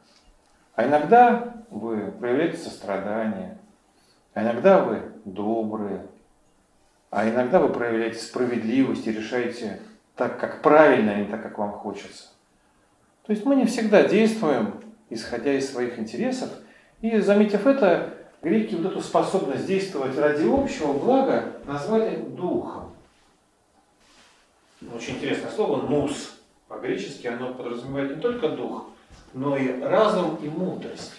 А иногда вы проявляете сострадание, а иногда вы добрые, а иногда вы проявляете справедливость и решаете так, как правильно, а не так, как вам хочется. То есть мы не всегда действуем, исходя из своих интересов. И, заметив это, греки вот эту способность действовать ради общего блага назвали духом. Очень интересное слово «нус». По-гречески оно подразумевает не только дух, но и разум и мудрость.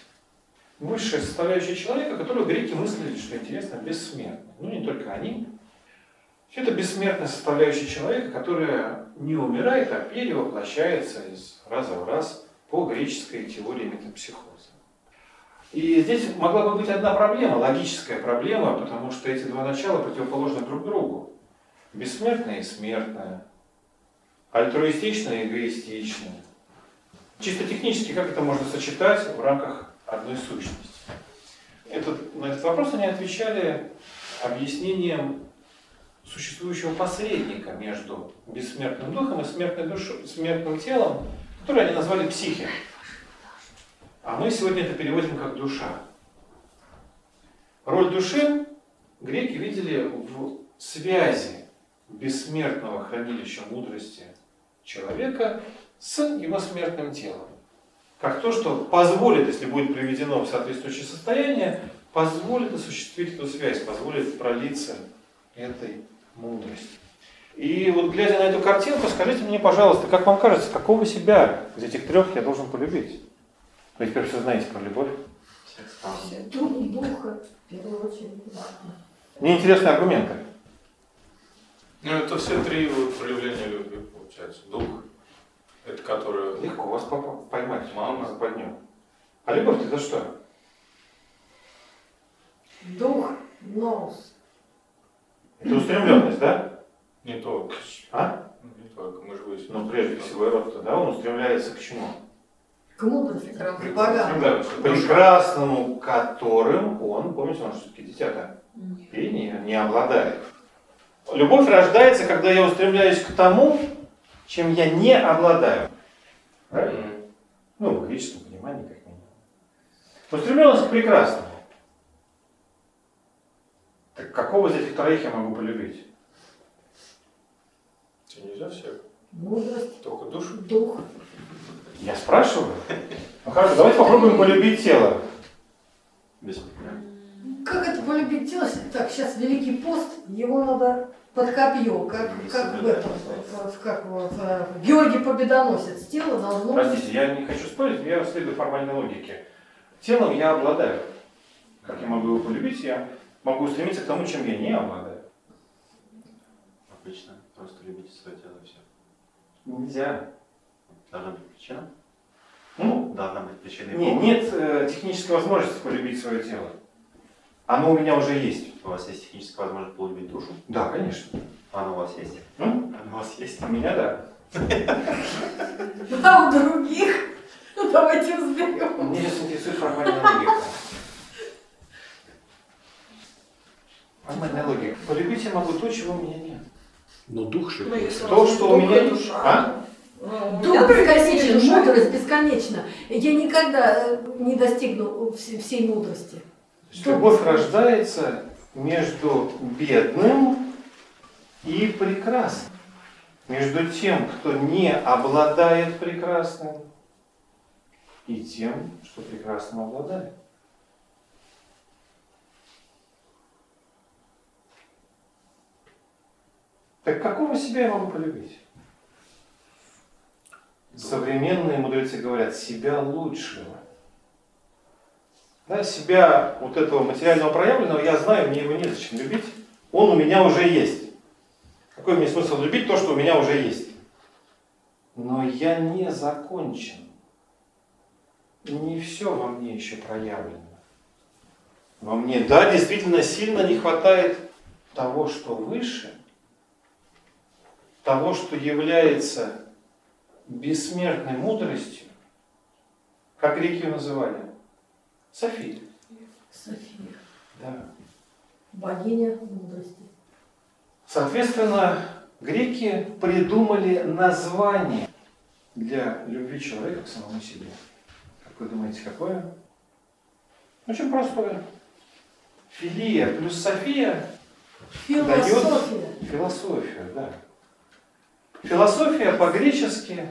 Высшая составляющая человека, которую греки мыслили, что интересно, бессмертна. Ну, не только они. Это бессмертная составляющая человека, которая не умирает, а перевоплощается из раза в раз по греческой теории метапсихоза. И здесь могла бы быть одна проблема, логическая проблема, потому что эти два начала противоположны друг другу. Бессмертное и смертное, альтруистичное и эгоистичное. Чисто технически, как это можно сочетать в рамках одной сущности? Этот, на этот вопрос они отвечали объяснением существующего посредника между бессмертным духом и смертной душой, смертным телом, которое они назвали психи. А мы сегодня это переводим как душа. Роль души греки видели в связи бессмертного хранилища мудрости человека с его смертным телом. Как то, что позволит, если будет приведено в соответствующее состояние, позволит осуществить эту связь, позволит пролиться этой мудрости. И вот глядя на эту картинку, скажите мне, пожалуйста, как вам кажется, какого себя из этих трех я должен полюбить? Вы теперь все знаете про любовь. Дух, духа, в первую очередь. Мне интересны аргументы. Ну, это все три вот проявления любви, получается. Дух, это которое... Легко вас поймать, мама западню. А любовь это что? Дух, нос. Это устремленность, да? Не только. А? Ну, Не только, мы же выяснили. Ну, прежде всего, род да, он устремляется к чему? К мудрости, к Прекрасно. богам. Устремляется к прекрасному, которым он, помните, он же все-таки дитя-то, и не, не обладает. Любовь рождается, когда я устремляюсь к тому, чем я не обладаю. Правильно? Ну, в логическом понимании, как минимум. Устремленность к прекрасному. Так какого из этих троих я могу полюбить? Тебе нельзя всех, Мудрость, только душу. дух. Я спрашиваю. Ну хорошо, давайте попробуем полюбить тело. Как это полюбить тело? Так, сейчас Великий пост, его надо под копье, как, как в этом, в- как вот, Георгий Победоносец. Тело должно быть... Простите, я не хочу спорить, я следую формальной логике. Телом я обладаю. Как я могу его полюбить? Я могу стремиться к тому, чем я не обладаю. Отлично. Просто любите свое тело и все. Нельзя. Должна быть причина? Ну, Должна быть причина. и не, повод. нет э, технической возможности полюбить свое тело. Оно у меня уже есть. У вас есть техническая возможность полюбить душу? Да, конечно. Она у вас есть? М? Она у вас есть? У меня да. А у других? Ну, давайте разберем. Меня сейчас интересует формальная логика. Формальная логика. Полюбить я могу то, чего у меня нет. Но дух же. Ну, То, что у меня душа, А? Меня только бесконечен, мудрость бесконечна. Я никогда э, не достигну вс- всей мудрости. Любовь рождается между бедным и прекрасным. Между тем, кто не обладает прекрасным, и тем, что прекрасным обладает. Так какого себя я могу полюбить? Современные мудрецы говорят, себя лучшего. Да, себя вот этого материального проявленного я знаю, мне его незачем любить. Он у меня уже есть. Какой мне смысл любить то, что у меня уже есть? Но я не закончен. Не все во мне еще проявлено. Во мне, да, действительно сильно не хватает того, что выше, того, что является бессмертной мудростью, как греки ее называли, София. София, Да. богиня мудрости. Соответственно, греки придумали название для любви человека к самому себе. Как вы думаете, какое? Очень простое. Филия плюс София Философия. философию, да. Философия по-гречески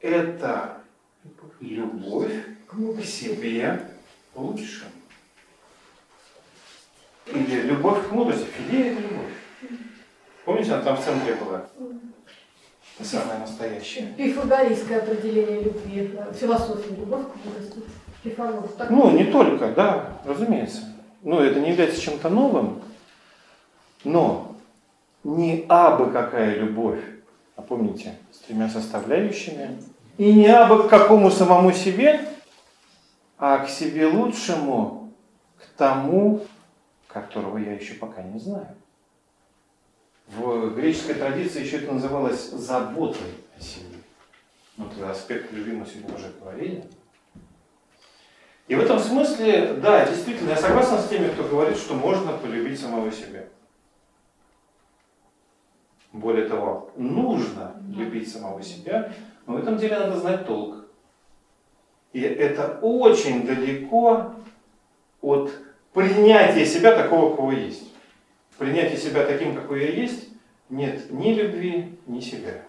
это любовь К себе лучше. Или любовь к мудрости. Филия это любовь. Помните, она там в центре была? Это самое настоящее. Пифагорейское определение любви, философии, любовь к мудрости. Пифагор. Так Ну, не только, да, разумеется. Ну, это не является чем-то новым, но не абы какая любовь, а помните, с тремя составляющими, и не абы к какому самому себе, а к себе лучшему, к тому, которого я еще пока не знаю. В греческой традиции еще это называлось заботой о себе. Вот этот аспект любви мы сегодня уже говорили. И в этом смысле, да, действительно, я согласен с теми, кто говорит, что можно полюбить самого себя. Более того, нужно любить самого себя, но в этом деле надо знать толк. И это очень далеко от принятия себя такого, какого есть. В принятии себя таким, какой я есть, нет ни любви, ни себя.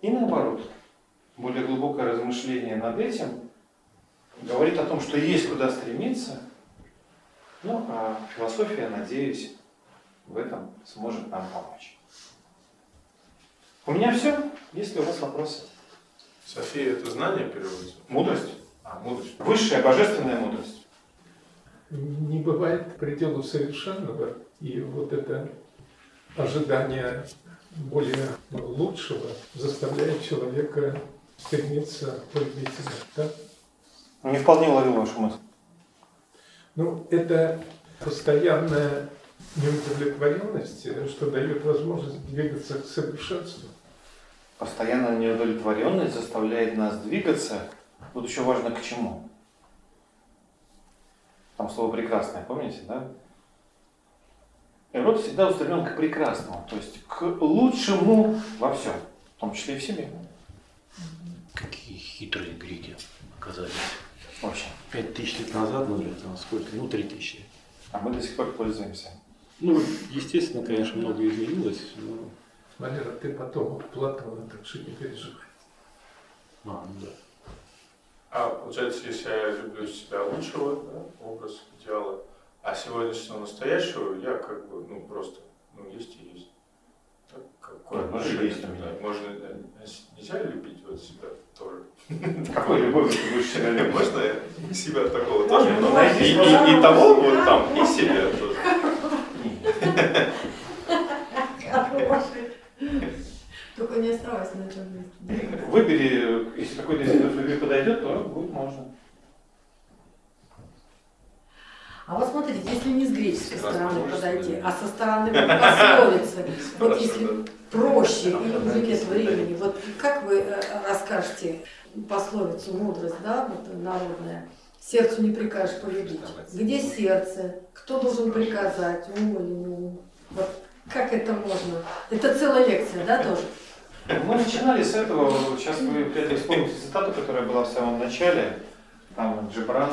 И наоборот, более глубокое размышление над этим говорит о том, что есть куда стремиться, ну, а философия, надеюсь, в этом сможет нам помочь. У меня все. Есть ли у вас вопросы? София это знание переводится? Мудрость? А, мудрость. Высшая божественная мудрость. Не бывает пределу совершенного, и вот это ожидание более лучшего заставляет человека стремиться полюбить себя. Да? Не вполне уловил вашу мысль. Ну, это постоянная неудовлетворенность, что дает возможность двигаться к совершенству. Постоянная неудовлетворенность заставляет нас двигаться. Тут еще важно к чему. Там слово прекрасное, помните, да? И род всегда устремлен к прекрасному, то есть к лучшему во всем, в том числе и в себе. Какие хитрые греки оказались. Очень. Пять тысяч лет назад, ну, сколько, ну, три тысячи. А мы до сих пор пользуемся. Ну, естественно, конечно, много изменилось, но... Валера, ты потом Платона, так что не переживай. А, ну да. А получается, если я люблю себя лучшего, да, образ идеала, а сегодняшнего настоящего я как бы, ну просто, ну есть и есть. Так, какое Да, отношение есть тогда? Можно, э, нельзя любить вот себя тоже? *laughs* Какой любовью ты будешь себя любить? Можно себя такого тоже? Ну, и того вот там, и себя тоже. Только не оставайся на этом месте. Выбери, если какой-то из видов любви подойдет, то будет можно. А вот смотрите, если не с греческой стороны подойти, а со стороны пословицы, вот *laughs* если проще или в языке времени, вот как вы э, расскажете пословицу мудрость, да, вот народная, сердцу не прикажешь полюбить. Где сердце? Кто должен приказать? Ум или не ум? Вот как это можно? Это целая лекция, да, тоже? Мы начинали с этого, сейчас вы опять вспомните цитату, которая была в самом начале, там Джебран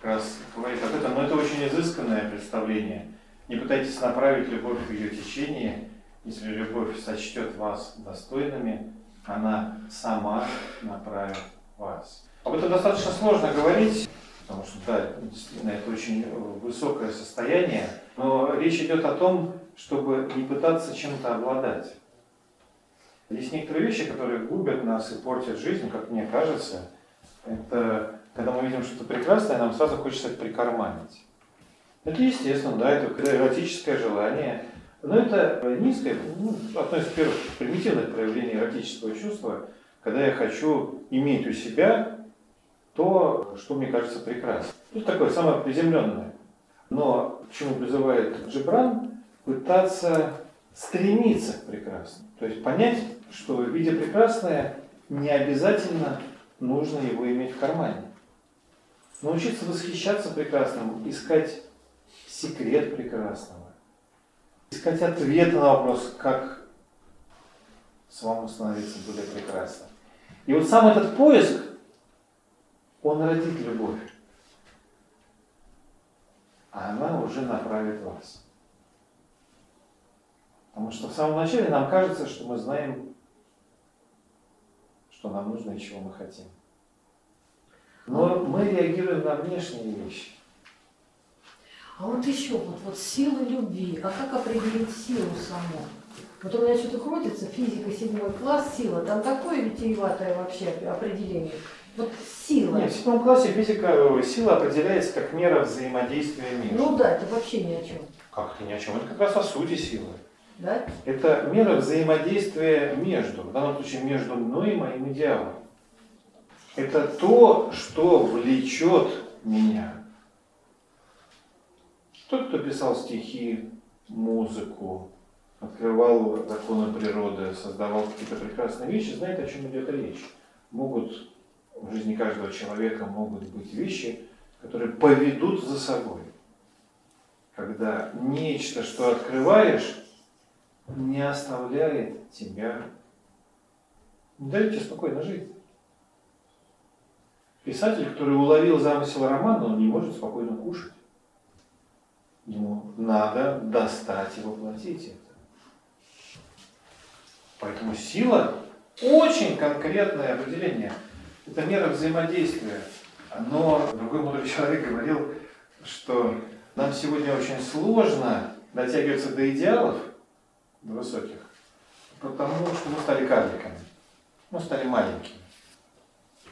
как раз говорит об этом, но это очень изысканное представление. Не пытайтесь направить любовь в ее течение, если любовь сочтет вас достойными, она сама направит вас. Об этом достаточно сложно говорить, потому что, да, действительно, это очень высокое состояние, но речь идет о том, чтобы не пытаться чем-то обладать. Есть некоторые вещи, которые губят нас и портят жизнь, как мне кажется. Это когда мы видим что-то прекрасное, нам сразу хочется это прикарманить. Это естественно, да, это эротическое желание. Но это низкое, ну, относится к первых примитивных проявлений эротического чувства, когда я хочу иметь у себя то, что мне кажется прекрасным. Это такое самое приземленное. Но к чему призывает Джибран? Пытаться стремиться к прекрасному. То есть понять, что видя прекрасное, не обязательно нужно его иметь в кармане. Научиться восхищаться прекрасным, искать секрет прекрасного, искать ответы на вопрос, как самому становиться более прекрасным. И вот сам этот поиск, он родит любовь. А она уже направит вас. Потому что в самом начале нам кажется, что мы знаем, что нам нужно и чего мы хотим. Но мы реагируем на внешние вещи. А вот еще вот, вот сила любви. А как определить силу саму? Вот у меня что-то крутится, физика, седьмой класс, сила. Там такое витиеватое вообще определение. Вот сила. Нет, в седьмом классе физика, э, сила определяется как мера взаимодействия мира. Ну да, это вообще ни о чем. Как это ни о чем? Это как раз о сути силы. Да? Это мера взаимодействия между, в данном случае между мной и моим идеалом. Это то, что влечет меня. Тот, кто писал стихи, музыку, открывал законы природы, создавал какие-то прекрасные вещи, знает, о чем идет речь. Могут в жизни каждого человека могут быть вещи, которые поведут за собой. Когда нечто, что открываешь, не оставляет тебя, не дает тебе спокойно жить. Писатель, который уловил замысел романа, он не может спокойно кушать. Ему надо достать и воплотить это. Поэтому сила очень конкретное определение. Это мера взаимодействия. Но другой мудрый человек говорил, что нам сегодня очень сложно дотягиваться до идеалов, до высоких, потому что мы стали карликами. Мы стали маленькими.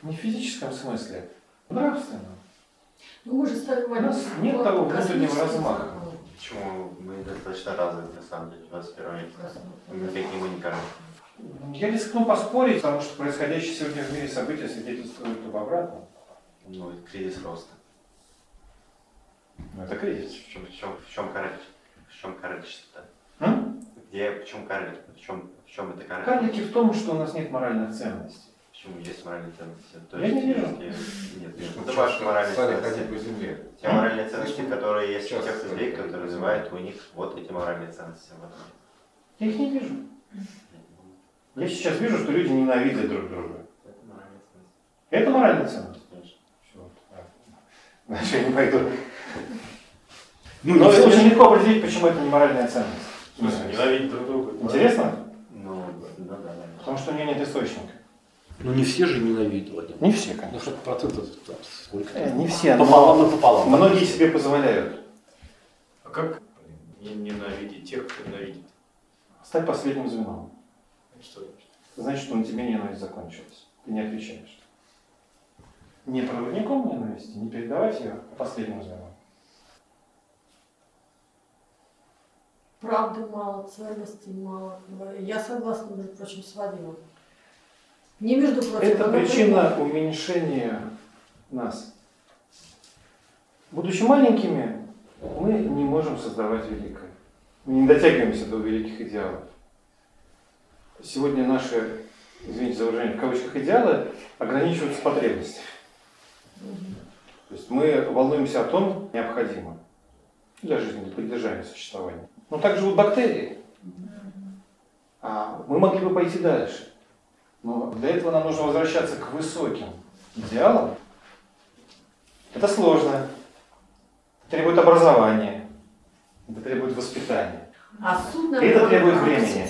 Не в физическом смысле, а нравственном. Ну мы же стали У нас нет того внутреннего размаха. Почему мы достаточно развиты, на самом деле, в 21 веке? Мы такие мы не кажем. Я рискну поспорить, потому что происходящие сегодня в мире события свидетельствуют об обратном. Ну, это кризис роста. Ну, это кризис. В чем, в чем, в чем карлик? В чем? М? Где, в чем карлик? В чем, в чем это карлик? Карлики в том, что у нас нет моральных ценностей. Почему есть моральные ценности? То Я не вижу. есть- Нет, Ну, это ваши моральные ценности. по земле. Те моральные ценности, которые есть у тех людей, которые развивают у них вот эти моральные ценности. Вот. Я их не вижу. Я сейчас вижу, что люди ненавидят друг друга. Это. Это моральная ценность. Конечно. Всё. Дальше я не пойду. Ну, Но очень легко определить, почему это не моральная ценность. В смысле, ненавидеть друг друга. Интересно? Ну, ну да, да. Потому что у нее нет источника. Ну не все же ненавидят, Владимир. Не все, Ну конечно. что процентов там сколько? Э, Не все, Пополам но на пополам. многие себе позволяют. А как не ненавидеть тех, кто ненавидит? Стать последним звеном. Что значит? На тебе ненависть закончилась. Ты не отвечаешь. Не проводником ненависти, не передавать ее, последним звеном. Правды мало, ценностей мало. Я согласна, между прочим, с Вадимом. Не между прочим, Это а причина напрямую. уменьшения нас. Будучи маленькими, мы не можем создавать великое. Мы не дотягиваемся до великих идеалов. Сегодня наши, извините за выражение, в кавычках идеалы ограничиваются потребностями. То есть мы волнуемся о том, необходимо для жизни, для поддержания существования. Но так живут бактерии. А мы могли бы пойти дальше. Но для этого нам нужно возвращаться к высоким идеалам. Это сложно. Требует образования. Это требует воспитания. А Это наверное, требует времени.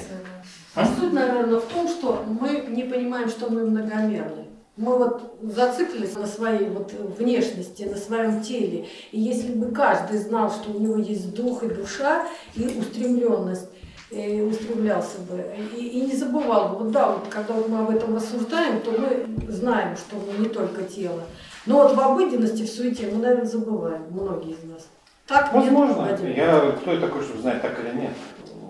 А суть, наверное, в том, что мы не понимаем, что мы многомерны. Мы вот зациклились на своей вот внешности, на своем теле. И если бы каждый знал, что у него есть дух и душа, и устремленность, и устремлялся бы, и, и не забывал бы. Вот да, вот когда вот мы об этом рассуждаем, то мы знаем, что мы не только тело. Но вот в обыденности, в суете мы, наверное, забываем, многие из нас. Так нет, Возможно. Владимир? Я кто я такой, чтобы знать, так или нет.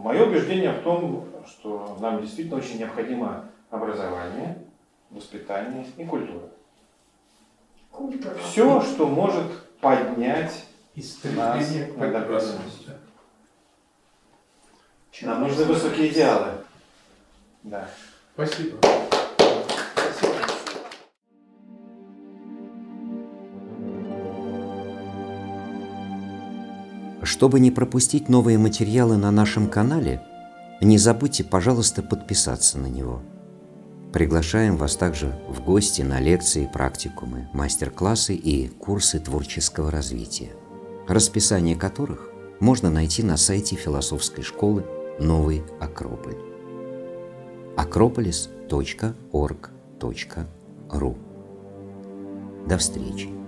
Мое убеждение в том, что нам действительно очень необходимо образование, воспитание и культура. Культура. Все, что может поднять И нас прекрасному. обыденностью. Нам нужны высокие идеалы. Да. Спасибо. Чтобы не пропустить новые материалы на нашем канале, не забудьте, пожалуйста, подписаться на него. Приглашаем вас также в гости на лекции, практикумы, мастер-классы и курсы творческого развития, расписание которых можно найти на сайте философской школы «Новый Акрополь» акрополис.орг.ру. До встречи!